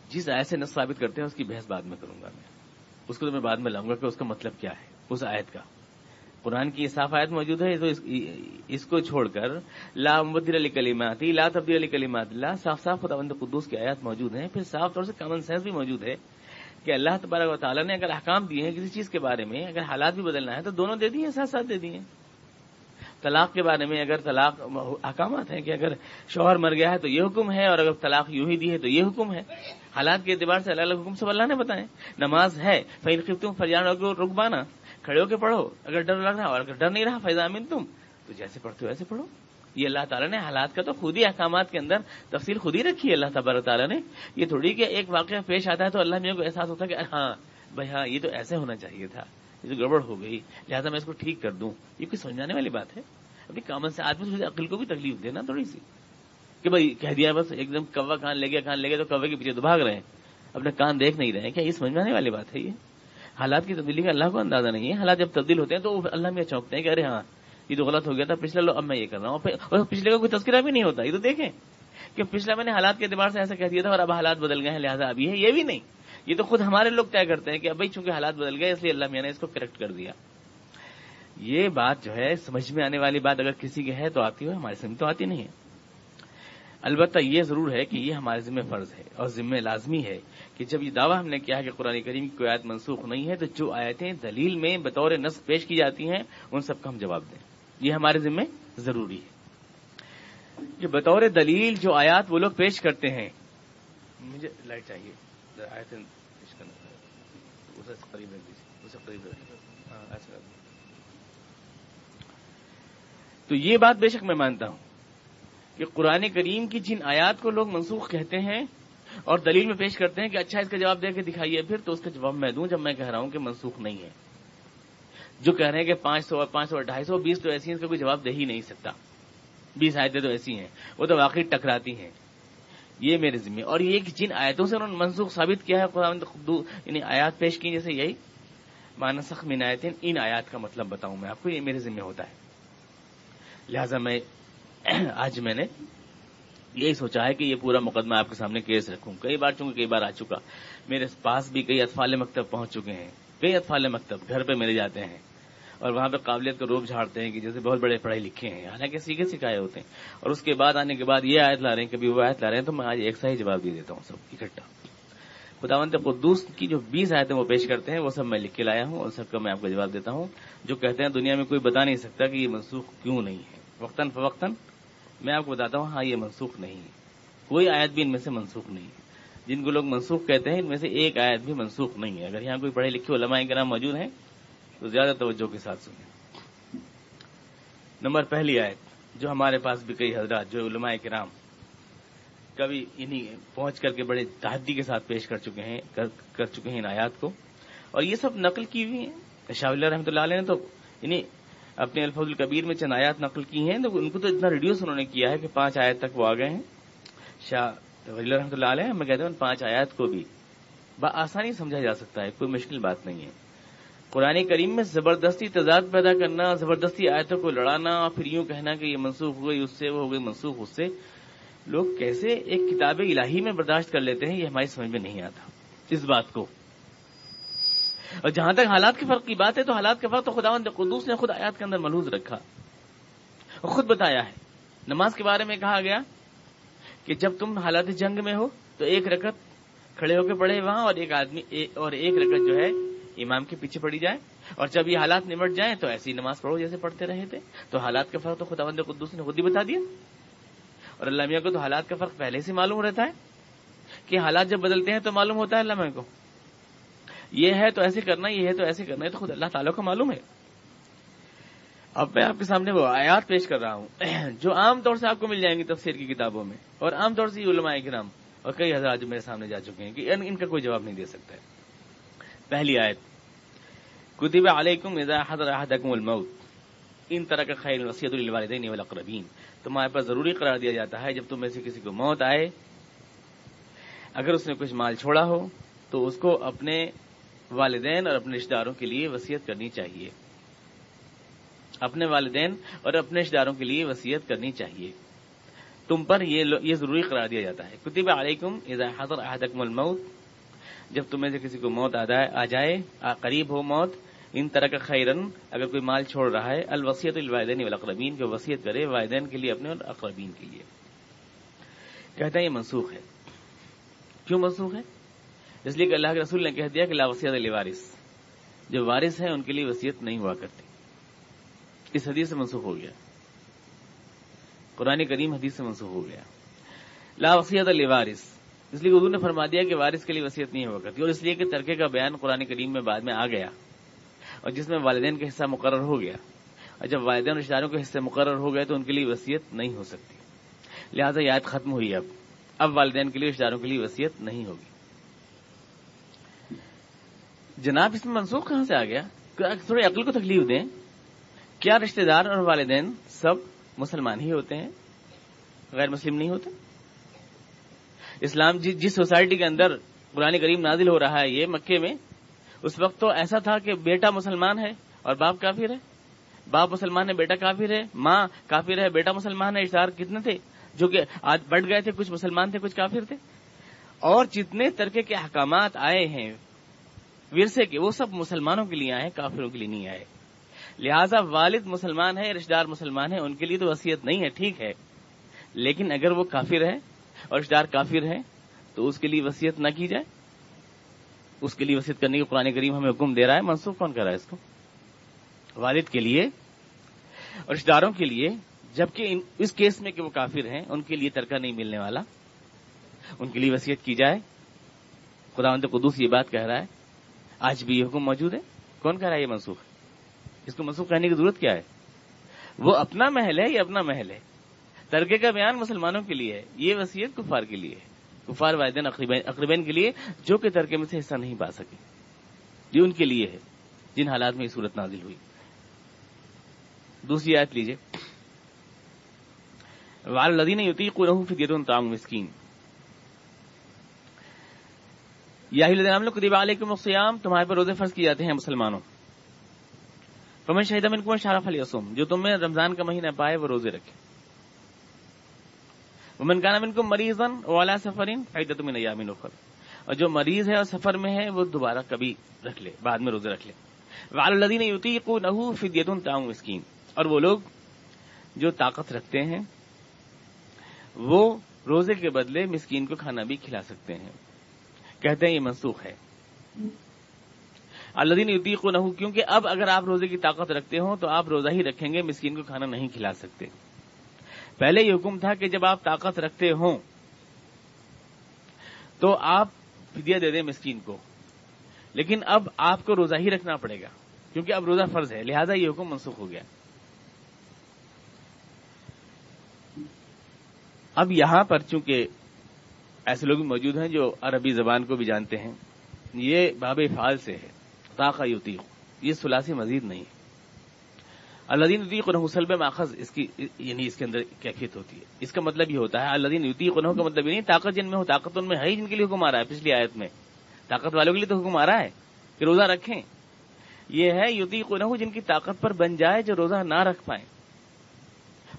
جس آیت سے نس ثابت کرتے ہیں، اس کی بحث بعد میں کروں گا میں۔ اس کو تو میں بعد میں لاؤں گا کہ اس کا مطلب کیا ہے، اس آیت کا۔ قرآن کی صاف آیت موجود ہے، تو اس کو چھوڑ کر لا مبدر علی کلیمات لا تبدیل علی کلیمات اللہ صاف صاف خدا بند قدوس کی آیات موجود ہیں۔ پھر صاف طور سے کامن سینس بھی موجود ہے کہ اللہ تبارک و تعالیٰ نے اگر احکام دیے ہیں کسی چیز کے بارے میں، اگر حالات بھی بدلنا ہے تو دونوں دے دیے ساتھ ساتھ دے دیے طلاق کے بارے میں اگر طلاق احکامات ہیں کہ اگر شوہر مر گیا ہے تو یہ حکم ہے، اور اگر طلاق یوں ہی دی ہے تو یہ حکم ہے۔ حالات کے اعتبار سے اللہ الگ حکم سب اللہ نے بتائے۔ نماز ہے فیل خفتوں فریان رقبانہ کھڑے ہو کے پڑھو۔ اگر ڈر لگ رہا اور اگر ڈر نہیں رہا فیضامین تم۔ تو جیسے پڑھتے ہو ویسے پڑھو۔ یہ اللہ تعالیٰ نے حالات کا تو خود ہی احکامات کے اندر تفصیل خود ہی رکھی ہے، اللہ تبار تعالیٰ نے۔ یہ تھوڑی کہ ایک واقعہ پیش آتا ہے تو اللہ میرے کو احساس ہوتا ہے کہ ہاں بھائی ہاں یہ تو ایسے ہونا چاہیے تھا۔ یہ تو گڑبڑ ہو گئی۔ لہٰذا میں اس کو ٹھیک کر دوں۔ یہ کوئی سمجھانے والی بات ہے؟ ابھی کامن سے آدمی تھوڑی عقل کو بھی تکلیف دینا تھوڑی سی۔ کہ بھائی کہہ دیا بس، ایک دم کوا کان لے گیا، کان لے گیا تو کوے کے پیچھے تو بھاگ رہے ہیں۔ اپنے کان دیکھ نہیں رہے کیا یہ سمجھانے والی بات ہے یہ؟ حالات کی تبدیلی کا اللہ کو اندازہ نہیں ہے۔ حالات جب تبدیل ہوتے ہیں تو اللہ میں چونکتے ہیں کہ ارے ہاں یہ تو غلط ہو گیا تھا، پچھلے لو اب میں یہ کر رہا ہوں۔ اور پچھلے کا کوئی تذکرہ بھی نہیں ہوتا، یہ تو دیکھیں۔ کہ پچھلا میں نے حالات کے اعتبار سے ایسا کہہ دیا تھا اور اب حالات بدل گئے ہیں، لہٰذا ابھی ہے، یہ بھی نہیں۔ یہ تو خود ہمارے لوگ طے کرتے ہیں کہ اب بھائی چونکہ حالات بدل گئے، اس لیے اللہ میاں نے اس کو کریکٹ کر دیا۔ یہ بات جو ہے، سمجھ میں آنے والی بات اگر کسی کی ہے تو آتی ہو ہمارے سمجھ تو آتی نہیں ہے۔ البتہ یہ ضرور ہے کہ یہ ہمارے ذمہ فرض ہے اور ذمہ لازمی ہے کہ جب یہ دعویٰ ہم نے کیا ہے کہ قرآن کریم کی کوئی آیت منسوخ نہیں ہے تو جو آیتیں دلیل میں بطور نصب پیش کی جاتی ہیں، ان سب کا ہم جواب دیں۔ یہ ہمارے ذمہ ضروری ہے۔ کہ بطور دلیل جو آیات وہ لوگ پیش کرتے ہیں۔ مجھے لائٹ چاہیے۔ ہاں، تو یہ بات بے شک میں مانتا ہوں۔ کہ قرآن کریم کی جن آیات کو لوگ منسوخ کہتے ہیں اور دلیل میں پیش کرتے ہیں کہ اچھا اس کا جواب دے کے دکھائیے پھر تو اس کا جواب میں دوں جب میں کہہ رہا ہوں کہ منسوخ نہیں ہے۔ جو کہہ رہے ہیں کہ پانچ سو پانچ سو ڈھائی سو بیس تو ایسی ہیں، اس کا کوئی جواب دے ہی نہیں سکتا۔ بیس آیتیں تو ایسی ہیں۔ وہ تو واقعی ٹکراتی ہیں۔ یہ میرے ذمہ اور یہ جن آیتوں سے انہوں نے منسوخ ثابت کیا ہے، قرآن یعنی آیات پیش کی جیسے یہی۔ مانسخ من آیتیں ان آیات کا مطلب بتاؤں میں آپ کو، یہ میرے ذمہ ہوتا ہے۔ لہذا میں آج میں نے یہی سوچا ہے کہ یہ پورا مقدمہ آپ کے سامنے کیس رکھوں۔ کئی بار چونکہ کئی بار آ چکا۔ میرے پاس بھی کئی اطفال مکتب پہنچ چکے ہیں۔ کئی اطفال مکتب گھر پہ ملے جاتے ہیں اور وہاں پہ قابلیت کو روپ جھاڑتے ہیں کہ جیسے بہت بڑے پڑھے لکھے ہیں۔ حالانکہ سیکھے سکھائے ہوتے ہیں۔ اور اس کے بعد آنے کے بعد یہ آیت لا رہے ہیں، کبھی وہ آیت لا رہے ہیں، تو میں آج ایک سا ہی جواب دے دیتا ہوں سب اکٹھا۔ خداونت قدوس کی جو بیس آیتیں وہ پیش کرتے ہیں، وہ سب میں لکھ کے لایا ہوں اور سب کا میں آپ کو جواب دیتا ہوں۔ جو کہتے ہیں دنیا میں کوئی بتا نہیں سکتا کہ یہ منسوخ کیوں نہیں ہے۔ وقتاً فوقتاً میں آپ کو بتاتا ہوں ہاں یہ منسوخ نہیں ہے۔ کوئی آیت بھی ان میں سے منسوخ نہیں ہے۔ جن کو لوگ منسوخ کہتے ہیں، ان میں سے ایک آیت بھی منسوخ نہیں ہے۔ اگر یہاں کوئی پڑھے لکھے علماء کے نام موجود ہیں، تو زیادہ توجہ کے ساتھ سنیں۔ نمبر پہلی آیت، جو ہمارے پاس بھی کئی حضرات، جو علماء کرام کبھی انہیں پہنچ کر کے بڑے تحدی کے ساتھ پیش کر چکے ہیں، کر چکے ہیں ان آیات کو۔ اور یہ سب نقل کی ہوئی ہیں۔ شاہ اللہ رحمۃ اللہ علیہ نے تو انہیں اپنے الفظ القبیر میں چند آیات نقل کی ہیں، تو ان کو تو اتنا ریڈیوس انہوں نے کیا ہے کہ پانچ آیت تک وہ آ گئے ہیں۔ شاہ ولی رحمۃ اللہ علیہ میں کہتا ہوں پانچ آیات کو بھی آسانی سمجھا جا سکتا ہے، کوئی مشکل بات نہیں ہے۔ قرآن کریم میں زبردستی تضاد پیدا کرنا، زبردستی آیتوں کو لڑانا اور پھر یوں کہنا کہ یہ منسوخ ہو گئی، اس سے وہ ہو گئی، منسوخ، اس سے۔ لوگ کیسے ایک کتاب الہی میں برداشت کر لیتے ہیں، یہ ہماری سمجھ میں نہیں آتا۔ اس بات کو اور جہاں تک حالات کے فرق کی بات ہے تو حالات کا فرق تو خدا قدوس نے خود آیات کے اندر ملوز رکھا اور خود بتایا ہے۔ نماز کے بارے میں کہا گیا کہ جب تم حالات جنگ میں ہو تو ایک رکت کھڑے ہو کے پڑھے وہاں اور ایک آدمی اور ایک رکت جو ہے امام کے پیچھے پڑی جائے۔ اور جب یہ حالات نمٹ جائیں تو ایسی نماز پڑھو جیسے پڑھتے رہے تھے۔ تو حالات کا فرق تو خدا بند قدوس نے خود ہی بتا دیا۔ اور اللہ میاں کو تو حالات کا فرق پہلے سے معلوم رہتا ہے کہ حالات جب بدلتے ہیں تو معلوم ہوتا ہے اللہ میاں کو۔ یہ ہے تو ایسے کرنا، یہ ہے تو ایسے کرنا ہے تو خود اللہ تعالیٰ کو معلوم ہے۔ اب میں آپ کے سامنے وہ آیات پیش کر رہا ہوں۔ جو عام طور سے آپ کو مل جائیں گی تفسیر کی کتابوں میں، اور عام طور سے علماء کرام اور کئی حضرات جو میرے سامنے جا چکے ہیں کہ ان کا کوئی جواب نہیں دے سکتا ہے پہلی آیت، کتب علیکم اذا حضر احدکم الموت۔ ان طرح کا خیر وسیعت الوالدین والاقربین تمہارے پاس ضروری قرار دیا جاتا ہے جب تم میں سے کسی کو موت آئے، اگر اس نے کچھ مال چھوڑا ہو، تو اس کو اپنے والدین اور اپنے رشتے داروں کے لیے وسیعت کرنی چاہیے۔ اپنے والدین اور اپنے رشتے داروں کے لیے وسیعت کرنی چاہیے۔ تم پر یہ ضروری قرار دیا جاتا ہے۔ کتب علیکم اذا حضر احدکم الموت۔ جب تمہیں سے کسی کو موت آ جائے قریب ہو موت، ان طرح کا خیرن، اگر کوئی مال چھوڑ رہا ہے الوسیت الوالدین والاقربین کی وسیعت کرے والدین کے لیے اپنے اور اقربین کے لیے۔ کہتا ہے یہ منسوخ ہے۔ کیوں منسوخ ہے؟ اس لیے کہ اللہ کے رسول نے کہہ دیا کہ لا وسیعت علی وارث جو وارث ہیں، ان کے لیے وسیعت نہیں ہوا کرتی اس حدیث سے منسوخ ہو گیا۔ قرآن کریم حدیث سے منسوخ ہو گیا۔ لا وسیعت علی وارث اس لیے اردو نے فرما دیا کہ وارث کے لیے وسیعت نہیں ہوا کرتی۔ اور اس لیے کہ ترکے کا بیان قرآن کریم میں بعد میں آ گیا۔ اور جس میں والدین کا حصہ مقرر ہو گیا۔ اور جب والدین رشتے داروں کے حصے مقرر ہو گئے تو ان کے لیے وسیعت نہیں ہو سکتی۔ لہٰذا یہ آیت ختم ہوئی اب۔ اب والدین کے لیے رشتے داروں کے لیے وسیعت نہیں ہوگی۔ جناب، اس میں منسوخ کہاں سے آ گیا؟ تھوڑی عقل کو تکلیف دیں۔ کیا رشتہ دار اور والدین سب مسلمان ہی ہوتے ہیں؟ غیر مسلم نہیں ہوتے؟ اسلام جس سوسائٹی کے اندر قرآن کریم نازل ہو رہا ہے، یہ مکے میں، اس وقت تو ایسا تھا کہ بیٹا مسلمان ہے اور باپ کافر ہے۔ باپ مسلمان ہے، بیٹا کافر ہے، ماں کافر ہے، بیٹا مسلمان ہے اشار کتنے تھے؟ جو کہ آج بڑھ گئے تھے، کچھ مسلمان تھے، کچھ کافر تھے۔ اور جتنے طرح کے احکامات آئے ہیں ورثے کے وہ سب مسلمانوں کے لیے آئے کافروں کے لیے نہیں آئے۔ لہذا والد مسلمان ہے رشتے دار مسلمان ہے ان کے لیے تو وصیت نہیں ہے، ٹھیک ہے۔ لیکن اگر وہ کافر ہے اور رشتے دار کافر ہے تو اس کے لیے وصیت نہ کی جائے۔ اس کے لیے وصیت کرنے کی قرآن کریم ہمیں حکم دے رہا ہے۔ منسوخ کون کر رہا ہے اس کو؟ والد کے لیے اور رشتے داروں کے لیے۔ جبکہ اس کیس میں کہ وہ کافر ہیں، ان کے لیے ترکہ نہیں ملنے والا۔ ان کے لیے وصیت کی جائے۔ خدا مند قدوس یہ بات کہہ رہا ہے۔ آج بھی یہ حکم موجود ہے؟ کون کہہ رہا ہے یہ منسوخ؟ اس کو منسوخ کہنے کی ضرورت کیا ہے؟ وہ اپنا محل ہے یا اپنا محل ہے؟ ترکے کا بیان مسلمانوں کے لیے ہے، یہ وصیت کفار کے لیے ہے۔ کفار والدین اقربین کے لیے، جو کہ ترکے میں سے حصہ نہیں پا سکے۔ یہ ان کے لیے ہے، جن حالات میں یہ صورت نازل ہوئی۔ دوسری آیت لیجیے والذین یطیقونه فدیۃ طعام مسکین لوگ علیکم الصیام، تمہارے پر روزے فرض کیے جاتے ہیں مسلمانوں۔ فمن شہید منکم شرف الیصوم جو تم میں رمضان کا مہینہ پائے وہ روزے رکھے۔ ومن کان منکم مریضا وعلى سفر فعدۃ من ایام اخر۔ اور جو مریض ہے اور سفر میں ہے، وہ دوبارہ کبھی رکھ لے، بعد میں روزے رکھ لے۔ وعلى الذین یطیقونه فدیۃ مسکین۔ اور وہ لوگ جو طاقت رکھتے ہیں، وہ روزے کے بدلے مسکین کو کھانا بھی کھلا سکتے ہیں۔ کہتے ہیں یہ منسوخ ہے۔ اللہ یتیق نہ کیونکہ اب اگر آپ روزے کی طاقت رکھتے ہوں تو آپ روزہ ہی رکھیں گے، مسکین کو کھانا نہیں کھلا سکتے۔ پہلے یہ حکم تھا کہ جب آپ طاقت رکھتے ہوں تو آپ فدیہ دے دیں مسکین کو۔ لیکن اب آپ کو روزہ ہی رکھنا پڑے گا، کیونکہ اب روزہ فرض ہے، لہذا یہ حکم منسوخ ہو گیا۔ اب یہاں پر چونکہ ایسے لوگ بھی موجود ہیں جو عربی زبان کو بھی جانتے ہیں۔ یہ باب فعال سے ہے۔ طاقہ یوتی یہ سلاسی مزید نہیں ہے۔ الدین یوتی قنح سلب ماخذ اس کی یعنی اس کے اندر کیفیت ہوتی ہے۔ اس کا مطلب یہ ہوتا ہے الدین یوتی قنح کا مطلب یہ نہیں، طاقت جن میں ہو طاقت ان میں ہے جن کے لیے حکم آ رہا ہے۔ پچھلی آیت میں۔ طاقت والوں کے لیے تو حکم آ رہا ہے کہ روزہ رکھیں۔ یہ ہے یوتی قنح جن کی طاقت پر بن جائے جو روزہ نہ رکھ پائیں۔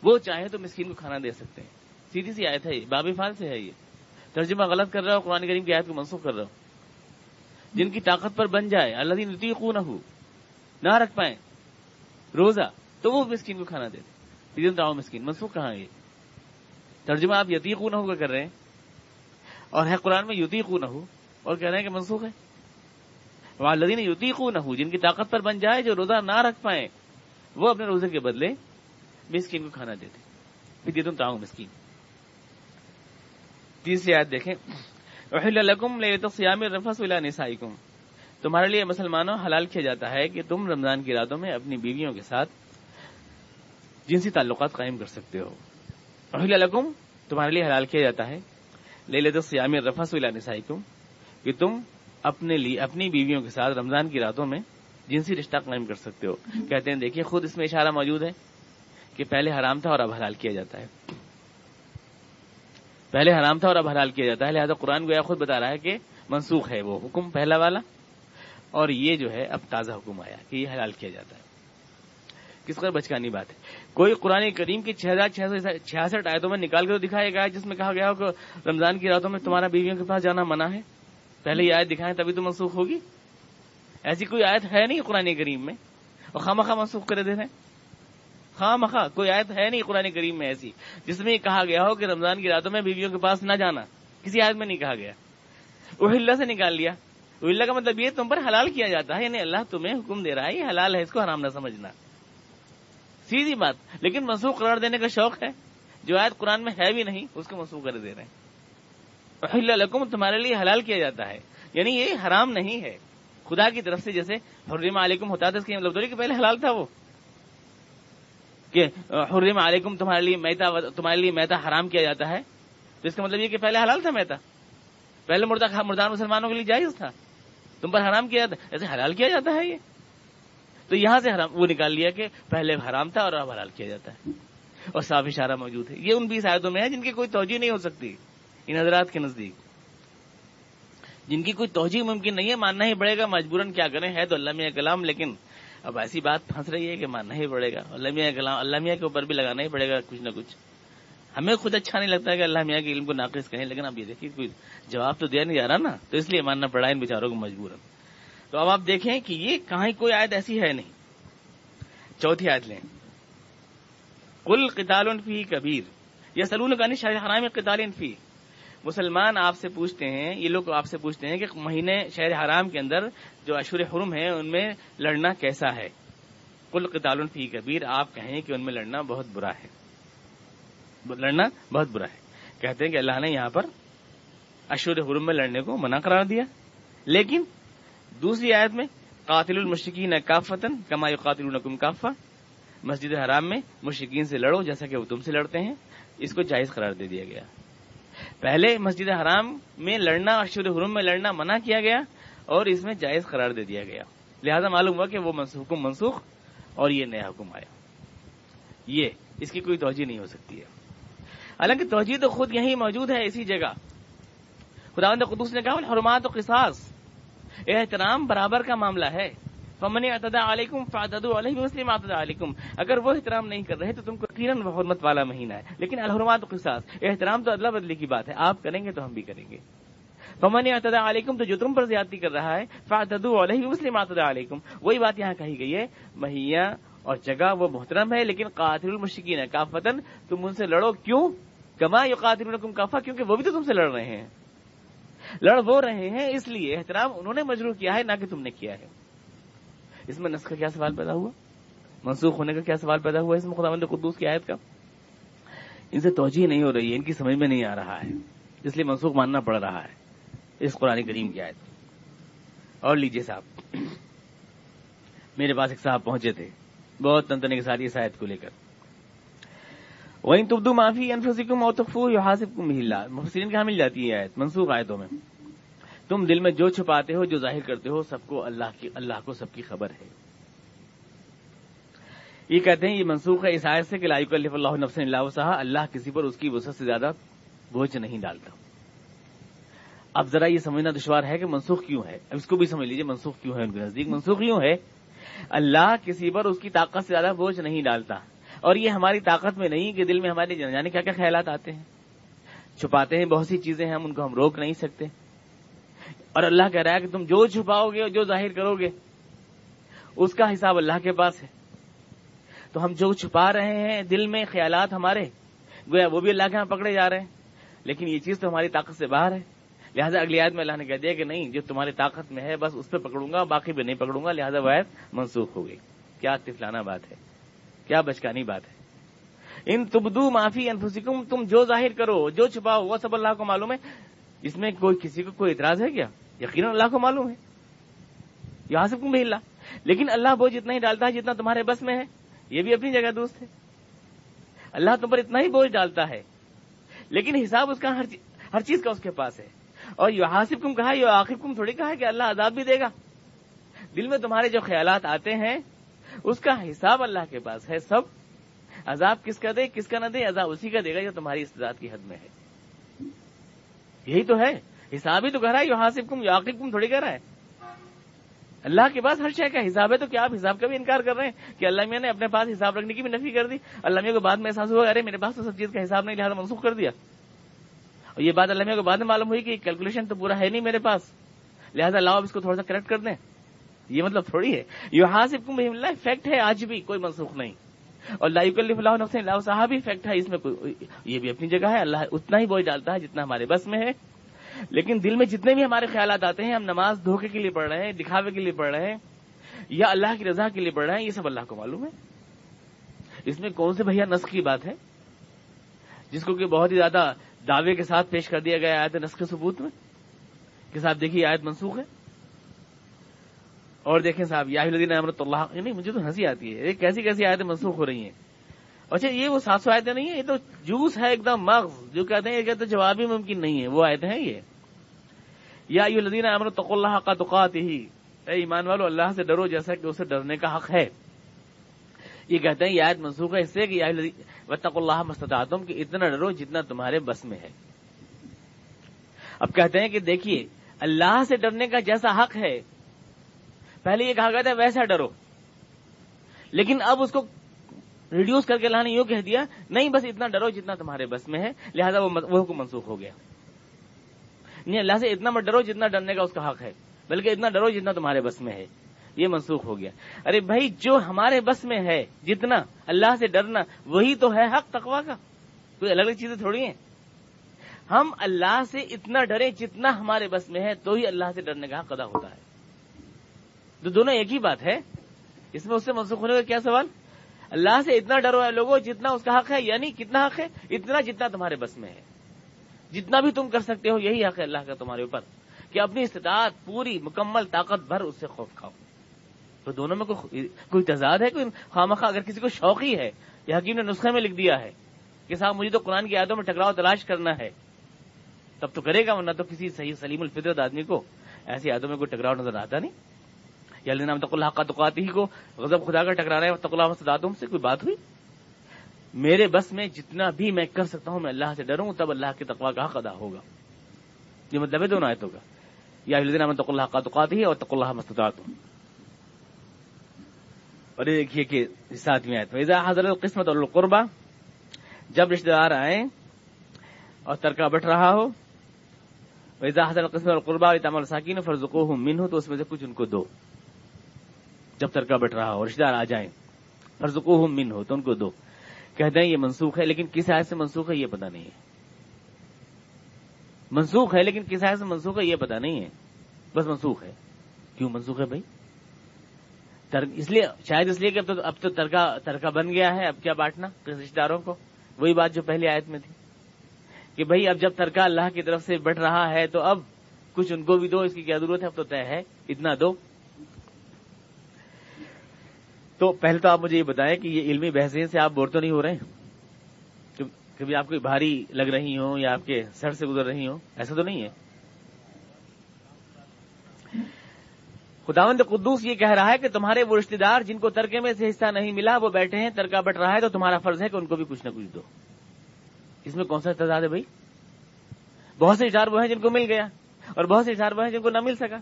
وہ چاہے تو مسکین کو کھانا دے سکتے ہیں۔ سیدھی سی آیت ہے یہ۔ باب فال سے ہے یہ۔ ترجمہ غلط کر رہا ہو، قرآن کریم کی آیت کو منسوخ کر رہا ہو۔ جن کی طاقت پر بن جائے اللہ دین نہ ہو نہ رکھ پائیں، روزہ، تو وہ مسکین کو کھانا دے دیں۔ مسکین، منسوخ کہاں یہ؟ ترجمہ آپ یتیق نہ ہو کر رہے ہیں۔ اور ہے قرآن میں یوتیق نہ ہو اور کہہ رہے ہیں کہ منسوخ ہے۔ وہاں لدین یوتیق نہ ہو جن کی طاقت پر بن جائے، جو روزہ نہ رکھ پائیں، وہ اپنے روزے کے بدلے مسکین کو کھانا دیتے پھر دے دوں مسکین۔ تیسری آیت دیکھیں۔ سیام رفس ولا نسائکم تمہارے لیے مسلمانوں حلال کیا جاتا ہے کہ تم رمضان کی راتوں میں اپنی بیویوں کے ساتھ جنسی تعلقات قائم کر سکتے ہو۔ لکم تمہارے لیے حلال کیا جاتا ہے لے لے تو سیام رفس ولا نسائکم کہ تم اپنے لیے اپنی بیویوں کے ساتھ رمضان کی راتوں میں جنسی رشتہ قائم کر سکتے ہو۔ کہتے ہیں دیکھیے خود اس میں اشارہ موجود ہے کہ پہلے حرام تھا اور اب حلال کیا جاتا ہے۔ پہلے حرام تھا اور اب حلال کیا جاتا ہے۔ لہٰذا قرآن گویا خود بتا رہا ہے کہ منسوخ ہے وہ حکم پہلا والا۔ اور یہ جو ہے اب تازہ حکم آیا کہ یہ حلال کیا جاتا ہے۔ کس قدر بچکانی بات ہے۔ کوئی قرآن کریم کی چھ ہزار چھیاسٹھ آیتوں میں نکال کے تو دکھایا گیا جس میں کہا گیا ہو کہ رمضان کی راتوں میں تمہارا بیویوں کے پاس جانا منع ہے۔ پہلے یہ آیت دکھائیں تبھی تو منسوخ ہوگی۔ ایسی کوئی آیت ہے نہیں قرآن کریم میں۔ اور خواہ منسوخ کرے دے رہے ہیں۔ خواہ مخواہ کوئی آیت ہے نہیں قرآن کریم میں ایسی، جس میں یہ کہا گیا ہو کہ رمضان کی راتوں میں بیویوں کے پاس نہ جانا۔ کسی آیت میں نہیں کہا گیا۔ وہ سے نکال لیا۔ اللہ کا مطلب یہ تم پر حلال کیا جاتا ہے یعنی اللہ تمہیں حکم دے رہا ہے، یہ حلال ہے، اس کو حرام نہ سمجھنا۔ سیدھی بات، لیکن منسوخ قرار دینے کا شوق ہے۔ جو آیت قرآن میں ہے بھی نہیں، اس کو منسوخ کر دے رہے ہیں۔ لکم، تمہارے لیے حلال کیا جاتا ہے۔ یعنی یہ حرام نہیں ہے۔ خدا کی طرف سے جیسے حرم علیکم ہوتا تھا، اس کے مطلب کہ پہلے حلال تھا وہ۔ کہ حرم علیکم تمہارے لیے میتا تمہارے لیے میتا حرام کیا جاتا ہے؟ تو اس کا مطلب یہ کہ پہلے حلال تھا میتا۔ پہلے مردہ مردان مسلمانوں کے لیے جائز تھا۔ تم پر حرام کیا جاتا ایسے حلال کیا جاتا ہے یہ؟ تو یہاں سے حرام، وہ نکال لیا کہ پہلے حرام تھا اور اب حلال کیا جاتا ہے۔ اور صاف اشارہ موجود ہے۔ یہ ان بیس آیتوں میں ہے جن کی کوئی توجہ نہیں ہو سکتی۔ ان حضرات کے نزدیک۔ جن کی کوئی توجہ ممکن نہیں ہے، ماننا ہی پڑے گا، مجبوراً کیا کریں؟ ہے تو اللہ میں کلام، لیکن اب ایسی بات پھنس رہی ہے کہ ماننا ہی پڑے گا اللہ میاں کلام اللہ میاں کے اوپر بھی لگانا ہی پڑے گا کچھ نہ کچھ۔ ہمیں خود اچھا نہیں لگتا کہ اللہ میاں کے علم کو ناقص کہیں، لیکن اب یہ دیکھیے کوئی جواب تو دیا نہیں جا رہا نا، تو اس لیے ماننا پڑا ان بیچاروں کو مجبور۔ تو اب آپ دیکھیں کہ یہ کہاں کوئی آیت ایسی ہے نہیں۔ چوتھی آیت لیں۔ کل قتال فی کبیر یا سلون کا نہیں شاہ حرام قتال فی مسلمان آپ سے پوچھتے ہیں، یہ لوگ آپ سے پوچھتے ہیں کہ مہینے شہر حرام کے اندر جو اشور حرم ہیں، ان میں لڑنا کیسا ہے؟ کل قتال فی کبیر، آپ کہیں کہ ان میں لڑنا بہت برا ہے۔ لڑنا بہت برا ہے۔ کہتے ہیں کہ اللہ نے یہاں پر اشور حرم میں لڑنے کو منع قرار دیا۔ لیکن دوسری آیت میں، قاتل المشکین کافتن کما قاتل النکم کافا مسجد حرام میں مشکین سے لڑو جیسا کہ وہ تم سے لڑتے ہیں۔ اس کو جائز قرار دے دیا گیا۔ پہلے مسجد حرام میں لڑنا اشور حرم میں لڑنا منع کیا گیا اور اس میں جائز قرار دے دیا گیا۔ لہذا معلوم ہوا کہ وہ حکم منسوخ اور یہ نیا حکم آیا۔ یہ، اس کی کوئی توجہ نہیں ہو سکتی ہے۔ حالانکہ توجہ تو خود یہی موجود ہے اسی جگہ۔ خدا قدوس نے کہا حرمات و قصاص۔ احترام برابر کا معاملہ ہے۔ فمن اعتدا علیکم فعدد علیہ مسلم اعتدا علیکم اگر وہ احترام نہیں کر رہے تو تم کو یقیناً حرمت والا مہینہ ہے۔ لیکن الحرمات قصاص، احترام تو ادلا بدلی کی بات ہے۔ آپ کریں گے تو ہم بھی کریں گے۔ فمن اعتدا علیکم تو جو تم پر زیادتی کر رہا ہے فعدد علیہ مسلم اعتدا علیکم وہی بات یہاں کہی گئی ہے، مہیا اور جگہ وہ محترم ہے، لیکن قاتل المشکین ہے۔ کافتن تم ان سے لڑو کیوں؟ کما یو قاتل کافا، کیونکہ وہ بھی تو تم سے لڑ رہے ہیں۔ لڑ وہ رہے ہیں، اس لیے احترام انہوں نے مجرور کیا ہے، نہ کہ تم نے کیا ہے۔ اس میں نسخ کا کیا سوال پیدا ہوا؟ منسوخ ہونے کا کیا سوال پیدا ہوا اس میں؟ خدا مند قدوس کی آیت کا؟ ان سے توجہ نہیں ہو رہی ہے، ان کی سمجھ میں نہیں آ رہا ہے، اس لیے منسوخ ماننا پڑ رہا ہے اس قرآن کریم کی آیت اور لیجیے صاحب، میرے پاس ایک صاحب پہنچے تھے، بہت تنتنے کے ساتھ اس آیت کو لے کر۔ وہیں تبدو معافی انفسکم اور تخفو حاصف کو مل محسرین کہاں مل جاتی ہے آیت؟ منسوخ آیتوں میں۔ تم دل میں جو چھپاتے ہو، جو ظاہر کرتے ہو، سب کو اللہ کی، اللہ کو سب کی خبر ہے۔ یہ کہتے ہیں، یہ منسوخ ہے اس آیت سے کہ لائق اللہ اللہ نفس اللہ صاحب اللہ کسی پر اس کی وسعت سے زیادہ بوجھ نہیں ڈالتا۔ اب ذرا یہ سمجھنا دشوار ہے کہ منسوخ کیوں ہے۔ اب اس کو بھی سمجھ لیجیے منسوخ کیوں ہے ان کے نزدیک؟ منسوخ کیوں ہے، اللہ کسی پر اس کی طاقت سے زیادہ بوجھ نہیں ڈالتا۔ اور یہ ہماری طاقت میں نہیں کہ دل میں ہمارے جانے کیا کیا خیالات آتے ہیں۔ چھپاتے ہیں، بہت سی چیزیں ہیں، ہم ان کو ہم روک نہیں سکتے۔ اور اللہ کہہ رہا ہے کہ تم جو چھپاؤ گے اور جو ظاہر کرو گے، اس کا حساب اللہ کے پاس ہے۔ تو ہم جو چھپا رہے ہیں دل میں خیالات ہمارے، گویا وہ بھی اللہ کے یہاں پکڑے جا رہے ہیں۔ لیکن یہ چیز تو ہماری طاقت سے باہر ہے۔ لہٰذا اگلی آیت میں اللہ نے کہہ دیا کہ نہیں، جو تمہاری طاقت میں ہے، بس اس پہ پکڑوں گا، باقی پہ نہیں پکڑوں گا۔ لہٰذا وہ منسوخ ہو گئی۔ کیا تفلانہ بات ہے؟ کیا بچکانی بات ہے؟ ان تبدو معافی انفسکم، تم جو ظاہر کرو، جو چھپاؤ، وہ سب اللہ کو معلوم ہے۔ اس میں کوئی کسی کو کوئی اعتراض ہے کیا؟ یقیناً اللہ کو معلوم ہے۔ یہاں سے بھی اللہ لیکن اللہ وہ جتنا ہی ڈالتا ہے جتنا تمہارے بس میں ہے۔ یہ بھی اپنی جگہ دوست ہے۔ اللہ تم پر اتنا ہی بوجھ ڈالتا ہے۔ لیکن حساب اس کا ہر چیز کا اس کے پاس ہے۔ اور یہ حاصف کم کہا یہ آخر کم تھوڑی کہا کہ اللہ عذاب بھی دے گا۔ دل میں تمہارے جو خیالات آتے ہیں، اس کا حساب اللہ کے پاس ہے۔ سب عذاب کس کا دے، کس کا نہ دے، عذاب اسی کا دے گا جو تمہاری استداد کی حد میں ہے۔ یہی تو ہے۔ حساب ہی تو کہہ رہا ہے یہ حاصف کم یاقب کم، تھوڑی کہہ رہا ہے۔ اللہ کے پاس ہر شے کا حساب ہے، تو کیا آپ حساب کا بھی انکار کر رہے ہیں کہ اللہ میاں نے اپنے پاس حساب رکھنے کی بھی نفی کر دی؟ اللہ میاں کو بعد میں احساس ہوا، ارے میرے پاس تو سب چیز کا حساب نہیں، لہٰذا منسوخ کر دیا۔ اور یہ بات اللہ میاں کو بعد میں معلوم ہوئی کہ کیلکولیشن تو پورا ہے نہیں میرے پاس۔ لہٰذا لاؤ اب اس کو تھوڑا سا کریکٹ کر دیں۔ یہ مطلب تھوڑی ہے۔ یہ حاصف کم اللہ فیکٹ ہے، آج بھی کوئی منسوخ نہیں۔ اور لائک اللہ نفس اللہ صاحب فیکٹ ہے، اس میں کوئی یہ بھی اپنی جگہ ہے، اللہ اتنا ہی بوجھ ڈالتا ہے جتنا ہمارے بس میں ہے۔ لیکن دل میں جتنے بھی ہمارے خیالات آتے ہیں، ہم نماز دھوکے کے لیے پڑھ رہے ہیں، دکھاوے کے لیے پڑھ رہے ہیں، یا اللہ کی رضا کے لیے پڑھ رہے ہیں، یہ سب اللہ کو معلوم ہے۔ اس میں کون سے بھیا نسخ کی بات ہے؟ جس کو کہ بہت ہی زیادہ دعوے کے ساتھ پیش کر دیا گیا آیت نسخ ثبوت میں، کہ صاحب دیکھیے آیت منسوخ ہے۔ اور دیکھیں صاحب، یا الدین احمد اللہ نہیں، مجھے تو ہنسی آتی ہے۔ کیسی کیسی آیتیں منسوخ ہو رہی ہیں؟ اچھا یہ وہ سات سو آیتیں نہیں ہیں؟ یہ تو جوس ہے ایک دم مغز، جو کہتے ہیں، یہ کہتے جواب ہی ممکن نہیں ہے۔ وہ آیتیں ہیں یہ۔ یا الدین احمد تق اللہ کا توقات ہی اے ایمان والو، اللہ سے ڈرو، جیسا کہ اسے ڈرنے کا حق ہے۔ یہ کہتے ہیں، یہ آیت منسوخ ہے اس سے کہ وطق اللہ مستطاطم کہ اتنا ڈرو جتنا تمہارے بس میں ہے۔ اب کہتے ہیں کہ دیکھیے، اللہ سے ڈرنے کا جیسا حق ہے پہلے یہ کہا گیا تھا ویسا ڈرو۔ لیکن اب اس کو ریڈیوس کر کے اللہ نے یوں کہہ دیا، نہیں، بس اتنا ڈرو جتنا تمہارے بس میں ہے۔ لہذا وہ حکم منسوخ ہو گیا۔ نہیں، اللہ سے اتنا مت ڈرو جتنا ڈرنے کا اس کا حق ہے، بلکہ اتنا ڈرو جتنا تمہارے بس میں ہے۔ یہ منسوخ ہو گیا۔ ارے بھائی، جو ہمارے بس میں ہے، جتنا اللہ سے ڈرنا، وہی تو ہے حق تقوا کا۔ کوئی الگ الگ چیزیں تھوڑی ہیں؟ ہم اللہ سے اتنا ڈرے جتنا ہمارے بس میں ہے، تو ہی اللہ سے ڈرنے کا حق ادا ہوتا ہے۔ تو دونوں ایک ہی بات ہے۔ اس میں اس سے منسوخ ہونے کا کیا سوال؟ اللہ سے اتنا ڈرو ہے لوگوں جتنا اس کا حق ہے یعنی کتنا حق ہے؟ اتنا جتنا تمہارے بس میں ہے۔ جتنا بھی تم کر سکتے ہو، یہی حق ہے اللہ کا تمہارے اوپر۔ کہ اپنی استطاعت پوری، مکمل طاقت بھر اس سے خوف کھاؤ۔ تو دونوں میں کوئی تضاد ہے؟ کوئی خامخواہ اگر کسی کو شوقی ہے یہ حکیم نے نسخے میں لکھ دیا ہے کہ صاحب، مجھے تو قرآن کی یادوں میں ٹکراؤ تلاش کرنا ہے۔ تب تو کرے گا، ورنہ تو کسی صحیح سلیم الفطرت آدمی کو ایسی یادوں میں کوئی ٹکراؤ نظر آتا نہیں۔ یا نام تق اللہ کا تقاتی ہی کو غضب خدا کا ٹکرا رہے تق اللہ سے کوئی بات ہوئی؟ میرے بس میں جتنا بھی میں کر سکتا ہوں، میں اللہ سے ڈروں، تب اللہ کے تقوا کا حق ادا ہوگا۔ یہ مطلب ہے دونوں آیتوں کا۔ یا نام تق اللہ کا تقاتی اور تق اللہ مستدات ہوں اور یہ دیکھیے کہ ساتویں آیت میں حضرت قسمت اور القربہ، جب رشتے دار آئے اور ترکا بٹ رہا ہو ویزا حضرت قسمت القربہ تمل ساکین فرزکو ہوں من ہو تو اس میں سے کچھ ان کو دو۔ جب ترکا بٹ رہا ہو رشتے دار آ جائیں۔ فرزکو ہوں من ہو تو ان کو دو۔ کہتے ہیں یہ منسوخ ہے، لیکن کس آیت سے منسوخ ہے یہ پتا نہیں ہے۔ منسوخ ہے، لیکن کس آیت سے منسوخ ہے یہ پتا نہیں ہے۔ بس منسوخ ہے۔ کیوں منسوخ ہے بھائی؟ اس لیے، شاید اس لیے کہ اب تو اب تو ترکا ترکا بن گیا ہے، اب کیا بانٹنا رشتے داروں کو؟ وہی بات جو پہلی آیت میں تھی۔ کہ بھائی، اب جب ترکا اللہ کی طرف سے بٹ رہا ہے، تو اب کچھ ان کو بھی دو، اس کی کیا ضرورت ہے؟ اب تو طے ہے، اتنا دو۔ تو پہلے تو آپ مجھے یہ بتائیں کہ یہ علمی بحثیں سے آپ بور تو نہیں ہو رہے ہیں؟ کبھی آپ کو بھاری لگ رہی ہوں یا آپ کے سر سے گزر رہی ہوں؟ ایسا تو نہیں ہے۔ خداوند قدوس یہ کہہ رہا ہے کہ تمہارے وہ رشتے دار جن کو ترکے میں سے حصہ نہیں ملا وہ بیٹھے ہیں ترکا بٹ رہا ہے تو تمہارا فرض ہے کہ ان کو بھی کچھ نہ کچھ دو۔ اس میں کون سا اعتداد ہے بھائی؟ بہت سے اشار وہ ہیں جن کو مل گیا اور بہت سے اشار وہ ہیں جن کو نہ مل سکا۔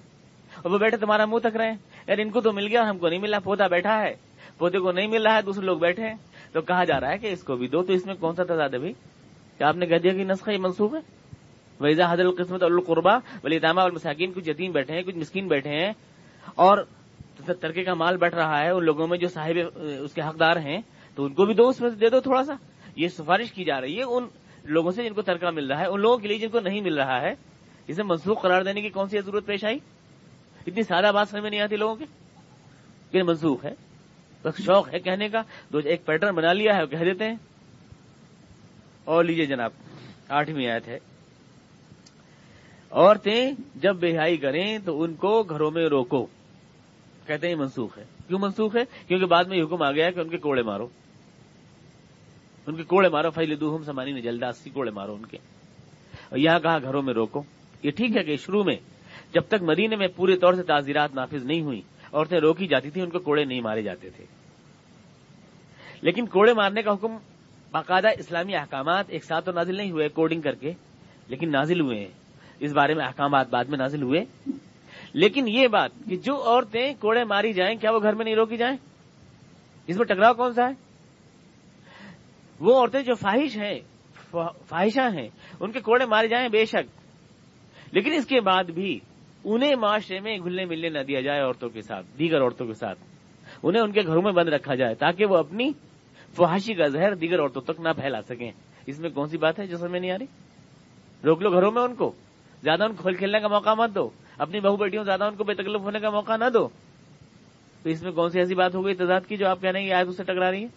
اور وہ بیٹھے تمہارا منہ تک رہے ہیں۔ یار ان کو تو مل گیا ہم کو نہیں ملا پودا بیٹھا ہے۔ پودے کو نہیں مل رہا ہے، دوسرے لوگ بیٹھے ہیں۔ تو کہا جا رہا ہے کہ اس کو بھی دو، تو اس میں کون سا تضاد ہے بھائی؟ کیا آپ نے کہہ دیا کہ نسخہ یہ منسوخ ہے؟ ویزا حضر القسمت القربا ولی دامہ اور مساکین کچھ یتیم بیٹھے ہیں، کچھ مسکین بیٹھے ہیں۔ اور ترکے کا مال بیٹھ رہا ہے، ان لوگوں میں جو صاحب، اس کے حقدار ہیں، تو ان کو بھی دو اس میں دے دو تھوڑا سا۔ یہ سفارش کی جا رہی ہے ان لوگوں سے جن کو ترکہ مل رہا ہے، ان لوگوں کے لیے جن کو نہیں مل رہا ہے اسے منسوخ قرار دینے کی کون سی ضرورت پیش آئی؟ اتنی سادہ بات سمجھ میں نہیں آتی لوگوں کی کہ منسوخ ہے۔ بس شوق ہے کہنے کا دو ایک پیٹرن بنا لیا ہے کہہ دیتے ہیں۔ اور لیجیے جناب، آٹھویں آیت ہے۔ عورتیں جب بہائی کریں تو ان کو گھروں میں روکو۔ کہتے ہیں منسوخ ہے۔ کیوں منسوخ ہے؟ کیونکہ بعد میں یہ حکم آ گیا کہ ان کے کوڑے مارو۔ ان کے کوڑے مارو فیل دوہم سمانی نے جلداستی کوڑے مارو ان کے۔ اور یہاں کہا گھروں میں روکو۔ یہ ٹھیک ہے کہ شروع میں، جب تک مدینے میں پورے طور سے تعزیرات نافذ نہیں ہوئی عورتیں روکی جاتی تھیں، ان کو کوڑے نہیں مارے جاتے تھے۔ لیکن کوڑے مارنے کا حکم باقاعدہ اسلامی احکامات ایک ساتھ تو نازل نہیں ہوئے کوڈنگ کر کے، لیکن نازل ہوئے ہیں۔ اس بارے میں احکامات بعد میں نازل ہوئے۔ لیکن یہ بات کہ جو عورتیں کوڑے ماری جائیں، کیا وہ گھر میں نہیں روکی جائیں؟ اس میں ٹکراؤ کون سا ہے؟ وہ عورتیں جو فاہش ہیں فاہشہ ہیں، ان کے کوڑے مارے جائیں بے شک۔ لیکن اس کے بعد بھی انہیں معاشرے میں گھلنے ملنے نہ دیا جائے عورتوں کے ساتھ، دیگر عورتوں کے ساتھ۔ انہیں ان کے گھروں میں بند رکھا جائے تاکہ وہ اپنی فحاشی کا زہر دیگر عورتوں تک نہ پھیلا سکیں۔ اس میں کون سی بات ہے جو سمجھ نہیں آ رہی؟ روک لو گھروں میں ان کو۔ زیادہ ان کو کھول کھیلنے کا موقع مت دو۔ اپنی بہو بیٹیوں زیادہ ان کو بے تکلف ہونے کا موقع نہ دو۔ تو اس میں کون سی ایسی بات ہو گئی تضاد کی جو آپ کہہ رہے ہیں آج اس سے ٹکرا رہی ہے؟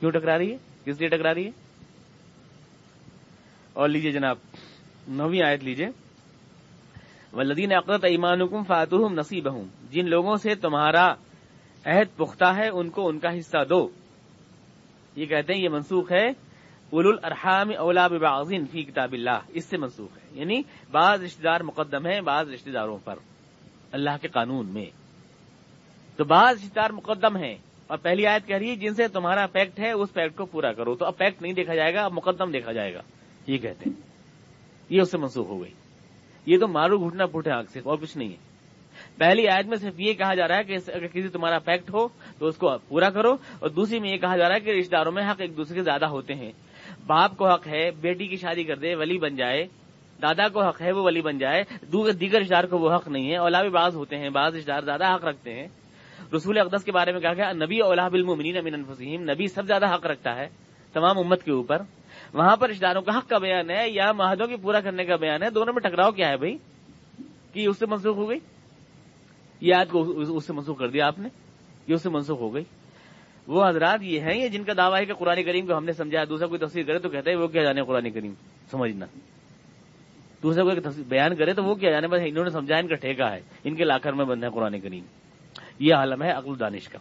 کیوں ٹکرا رہی ہے؟ کس لیے ٹکرا رہی ہے؟ اور لیجیے جناب، نویں آیت لیجیے۔ ولدین اقرت ایمان حکم فاتحم نصیب ہوں جن لوگوں سے تمہارا عہد پختہ ہے، ان کو ان کا حصہ دو۔ یہ کہتے ہیں یہ منسوخ ہے اول الرحام اولا ببعضین فی کتاب اللہ۔ اس سے منسوخ ہے یعنی بعض رشتہ دار مقدم ہیں، بعض رشتہ داروں پر۔ اللہ کے قانون میں۔ تو بعض رشتہ دار مقدم ہیں۔ اور پہلی آیت کہہ رہی ہے، جن سے تمہارا پیکٹ ہے، اس پیکٹ کو پورا کرو۔ تو اب پیکٹ نہیں دیکھا جائے گا، اب مقدم دیکھا جائے گا۔ یہ کہتے ہیں۔ یہ اس سے منسوخ ہو گئی۔ یہ تو مارو گھٹنا پھوٹے آگ سے، اور کچھ نہیں ہے۔ پہلی آیت میں صرف یہ کہا جا رہا ہے کہ اگر کسی تمہارا فیکٹ ہو، تو اس کو پورا کرو۔ اور دوسری میں یہ کہا جا رہا ہے کہ رشتے داروں میں حق ایک دوسرے کے زیادہ ہوتے ہیں۔ باپ کو حق ہے، بیٹی کی شادی کر دے، ولی بن جائے۔ دادا کو حق ہے، وہ ولی بن جائے۔ دیگر رشتے دار کو وہ حق نہیں ہے۔ اولا بھی بعض ہوتے ہیں، بعض رشتے دار زیادہ حق رکھتے ہیں۔ رسول اقدس کے بارے میں کہا گیا نبی اولا بالمؤمنین امین انفسیم نبی سب زیادہ حق رکھتا ہے، تمام امت کے اوپر۔ وہاں پر رشتے داروں کا حق کا بیان ہے یا معاہدوں کی پورا کرنے کا بیان ہے، دونوں میں ٹکراؤ کیا ہے بھائی؟ کہ اس سے منسوخ ہو گئی؟ یہ آج کو اس سے منسوخ کر دیا آپ نے؟ یہ اس سے منسوخ ہو گئی۔ وہ حضرات یہ ہیں، یہ جن کا دعویٰ ہے کہ قرآن کریم کو ہم نے سمجھا، دوسرا کوئی تفسیر کرے تو کہتے ہیں وہ کیا جانے قرآن کریم؟ سمجھنا۔ دوسرا کوئی بیان کرے تو وہ کیا جانے؟ بس انہوں نے سمجھا، ان کا ٹھیکہ ہے، ان کے لاکر میں بند ہے قرآن کریم۔ یہ عالم ہے عقل دانش کا۔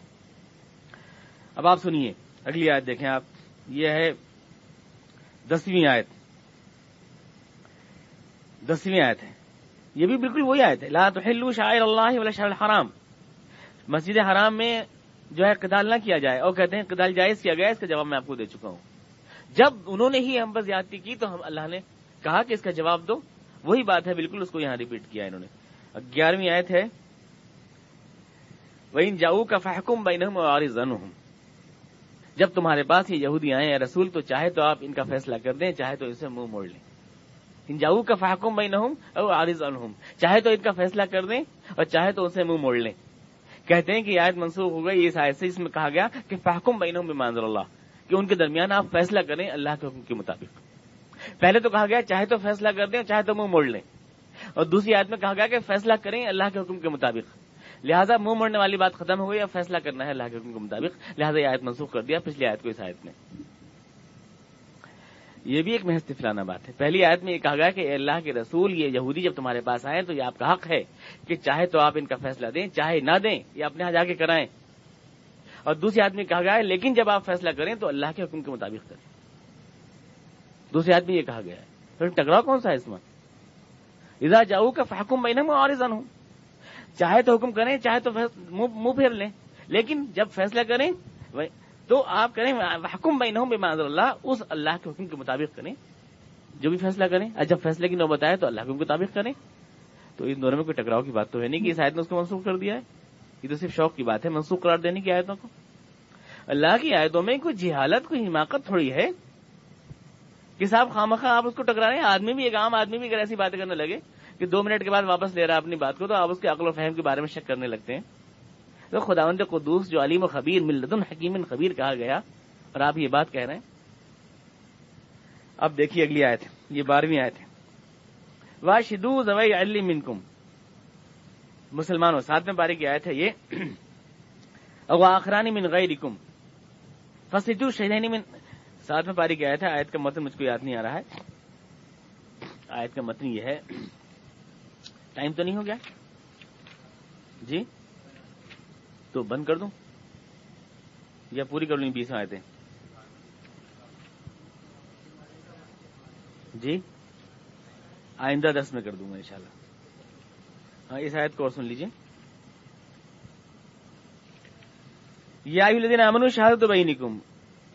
اب آپ سنیے، اگلی آیت دیکھیں آپ۔ یہ ہے دسویں آیت دسویں آیت ہے۔ یہ بھی بالکل وہی آیت ہے۔ لا تحلو شاعر اللہ ولا شاعر الحرام۔ مسجد حرام میں جو ہے قتال نہ کیا جائے۔ اور کہتے ہیں قتال جائز کیا گیا اس کا جواب میں آپ کو دے چکا ہوں۔ جب انہوں نے ہی ہم پر زیادتی کی تو ہم اللہ نے کہا کہ اس کا جواب دو۔ وہی بات ہے، بالکل اس کو یہاں ریپیٹ کیا انہوں نے۔ گیارہویں آیت ہے۔ وہ ان جاؤ کا فحکم بین اور جب تمہارے پاس یہ یہودی آئے ہیں رسول، تو چاہے تو آپ ان کا فیصلہ کر دیں، چاہے تو اسے منہ موڑ لیں۔ ان جاؤ کا فحکم بین اور عارض انہم چاہے تو ان کا فیصلہ کر دیں اور چاہے تو اسے منہ موڑ لیں۔ کہتے ہیں کہ آیت منسوخ ہو گئی، اس آیت سے اس میں کہا گیا کہ فحکم بین بے اللہ، کہ ان کے درمیان آپ فیصلہ کریں اللہ کے حکم کے مطابق۔ پہلے تو کہا گیا چاہے تو فیصلہ کر دیں، چاہے تو منہ موڑ لیں۔ اور دوسری آیت میں کہا گیا کہ فیصلہ کریں اللہ کے حکم کے مطابق۔ لہٰذا منہ موڑنے والی بات ختم ہو گئی اب فیصلہ کرنا ہے اللہ کے حکم کے مطابق۔ لہٰذا یہ آیت منسوخ کر دیا، پچھلی آیت کو اس آیت میں یہ بھی ایک محض فلانا بات ہے۔ پہلی آیت میں یہ کہا گیا کہ اللہ کے رسول، یہ یہودی جب تمہارے پاس آئے تو یہ آپ کا حق ہے کہ چاہے تو آپ ان کا فیصلہ دیں، چاہے نہ دیں یا اپنے یہاں جا کے کرائیں۔ اور دوسری آدمی کہا گیا ہے، لیکن جب آپ فیصلہ کریں تو اللہ کے حکم کے مطابق کریں۔ دوسری آدمی یہ کہا گیا ہے۔ پھر ٹکراؤ کون سا ہے اس میں؟ ادا جاؤ کا فحکم میں اور ہوں چاہے تو حکم کریں، چاہے تو منہ پھیر لیں۔ لیکن جب فیصلہ کریں تو آپ کریں حکم بھائی نہ بے اللہ اس اللہ کے حکم کے مطابق کریں۔ جو بھی فیصلہ کریں جب فیصلے کی نوبت آئے تو اللہ کے مطابق کریں۔ تو ان دونوں میں کوئی ٹکراؤ کی بات تو ہے نہیں کہ اس آیت نے اس کو منسوخ کر دیا ہے۔ یہ تو صرف شوق کی بات ہے، منسوخ قرار دینے کی آیتوں کو۔ اللہ کی آیتوں میں کوئی جہالت، کوئی حماقت تھوڑی ہے کہ صاحب خامخواہ آپ اس کو ٹکرا رہے ہیں، آدمی بھی ایک عام آدمی بھی اگر ایسی باتیں کرنے لگے کہ دو منٹ کے بعد واپس لے رہا ہے اپنی بات کو، تو آپ اس کے عقل و فہم کے بارے میں شک کرنے لگتے ہیں۔ تو خداوند قدوس، جو علیم و خبیر ملت حکیم خبیر کہا گیا، اور آپ یہ بات کہہ رہے ہیں۔ اب دیکھیے اگلی آیت، یہ بارہویں آیت ہے۔ واہ شدو زوئی علی منکم۔ مسلمانوں ساتھ میں باری کی آیت ہے یہ۔ او آخرانی من غیرکم۔ فسجو شہدینی من۔ ساتھ میں پاری کی آیت ہے، آیت کا متن مجھ کو یاد نہیں آ رہا ہے۔ آیت کا متن یہ ہے۔ ٹائم تو نہیں ہو گیا؟ جی؟ تو بند کر دوں؟ یا پوری کر لوں بیس آئے تھے جی؟ آئندہ دس میں کر دوں گا انشاءاللہ۔ ہاں اس آیت کو اور سن لیجیے یا الذين امنوا شهادة بينكم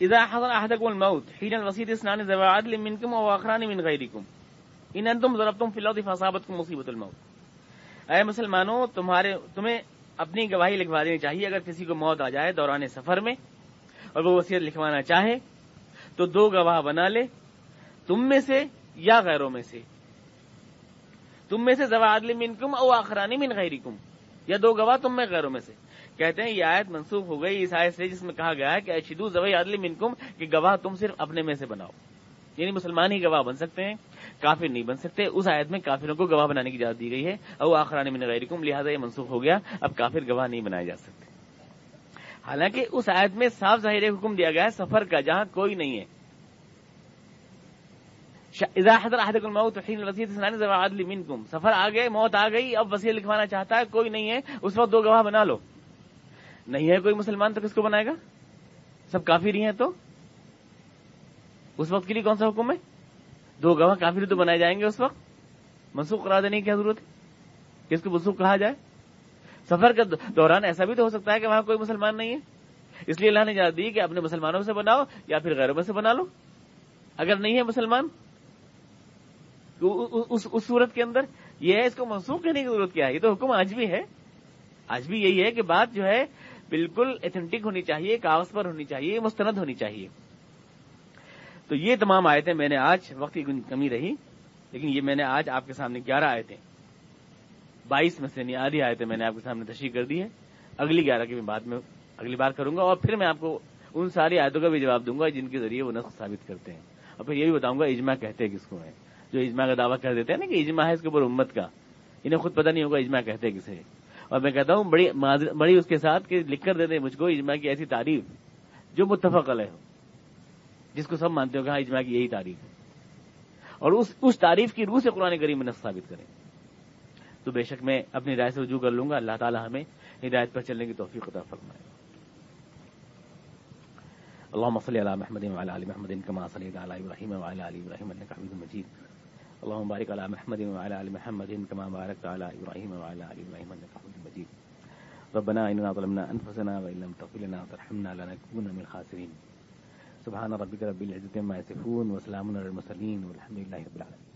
اذا حضر احدكم الموت حين الوصيه اثنان ذوي عدل منكم واخران من غيركم ان انتم ضربتم في الارض فاصابتكم مصيبه الموت۔ اے مسلمانوں، تمہارے تمہیں اپنی گواہی لکھوا دینی چاہیے، اگر کسی کو موت آ جائے دوران سفر میں اور وہ وصیت لکھوانا چاہے، تو دو گواہ بنا لے، تم میں سے یا غیروں میں سے۔ تم میں سے زوادل منکم او آخرانی من غیرکم، یا دو گواہ تم میں غیروں میں سے۔ کہتے ہیں، یہ آیت منسوخ ہو گئی، اس آیت سے جس میں کہا گیا ہے کہ اشدو زوئی عدل منکم، کہ گواہ تم صرف اپنے میں سے بناؤ۔ یعنی مسلمان ہی گواہ بن سکتے ہیں، کافر نہیں بن سکتے۔ اس آیت میں کافروں کو گواہ بنانے کی اجازت دی گئی ہے۔ او آخران من غیرکم، لہٰذا یہ منسوخ ہو گیا۔ اب کافر گواہ نہیں بنائے جا سکتے۔ حالانکہ اس آیت میں صاف ظاہر حکم دیا گیا ہے، سفر کا جہاں کوئی نہیں ہے۔ سفر آ گئے، موت آ گئی، اب وسیع لکھوانا چاہتا ہے، کوئی نہیں ہے، اس وقت دو گواہ بنا لو۔ نہیں ہے کوئی مسلمان تو کس کو بنائے گا؟ سب کافی رہی ہیں تو؟ اس وقت کے لیے کون سا حکم ہے؟ دو گواہ کافی تو بنائے جائیں گے اس وقت؟ منسوخ کرا دینے کی کیا ضرورت ہے؟ کس کو منسوخ کہا جائے؟ سفر کے دوران ایسا بھی تو ہو سکتا ہے کہ وہاں کوئی مسلمان نہیں ہے۔ اس لیے اللہ نے اجازت دی کہ اپنے مسلمانوں سے بناؤ یا پھر غیروں میں سے بنا لو۔ اگر نہیں ہے مسلمان اس صورت کے اندر یہ ہے، اس کو منسوخ کرنے کی ضرورت کیا ہے؟ یہ تو حکم آج بھی ہے۔ آج بھی یہی ہے کہ بات جو ہے بالکل اتھینٹک ہونی چاہیے، کاغذ پر ہونی چاہیے، مستند ہونی چاہیے۔ تو یہ تمام آیتیں میں نے آج وقت کی کمی رہی، لیکن یہ میں نے آج آپ کے سامنے گیارہ آئے تھے بائیس میں سے نہیں آدھی آئے تھے میں نے آپ کے سامنے تشریح کر دی ہے اگلی گیارہ کی میں بعد میں اگلی بار کروں گا اور پھر میں آپ کو ان ساری آیتوں کا بھی جواب دوں گا جن کے ذریعے وہ نسخ ثابت کرتے ہیں۔ اور پھر یہ بھی بتاؤں گا اجماع کہتے کس کو ہے جو اجماع کا دعویٰ کر دیتے ہیں نا کہ اجماع ہے اس کے اوپر امت کا، انہیں خود پتہ نہیں ہوگا اجماع کہتے کسے۔ اور میں کہتا ہوں بڑی بڑی اس کے ساتھ کہ لکھ کر دے دیں مجھ کو اجماع کی ایسی تعریف جو متفق علیہ ہو۔ جس کو سب مانتے ہو کہ ہاں اجماع کی یہی تعریف ہے۔ اور اس اس تعریف کی روح سے قرآن کریم میں ثابت کریں۔ تو بے شک میں اپنی رائے سے رجوع کر لوں گا۔ اللہ تعالی ہمیں ہدایت پر چلنے کی توفیق عطا فرمائے۔ اللهم صل على محمد وعلى ال محمد كما صليت على ابراهيم وعلى ال ابراهيم انك حميد مجيد اللهم بارك على محمد وعلى ال محمد كما باركت على ابراهيم وعلى ال ابراهيم انك حميد مجيد ربنا اننا ظلمنا انفسنا وان لم تغفر لنا وترحمنا لنكون من الخاسرين سبحان ربك رب العزة عما يصفون وسلام على المرسلين والحمد لله رب العالمين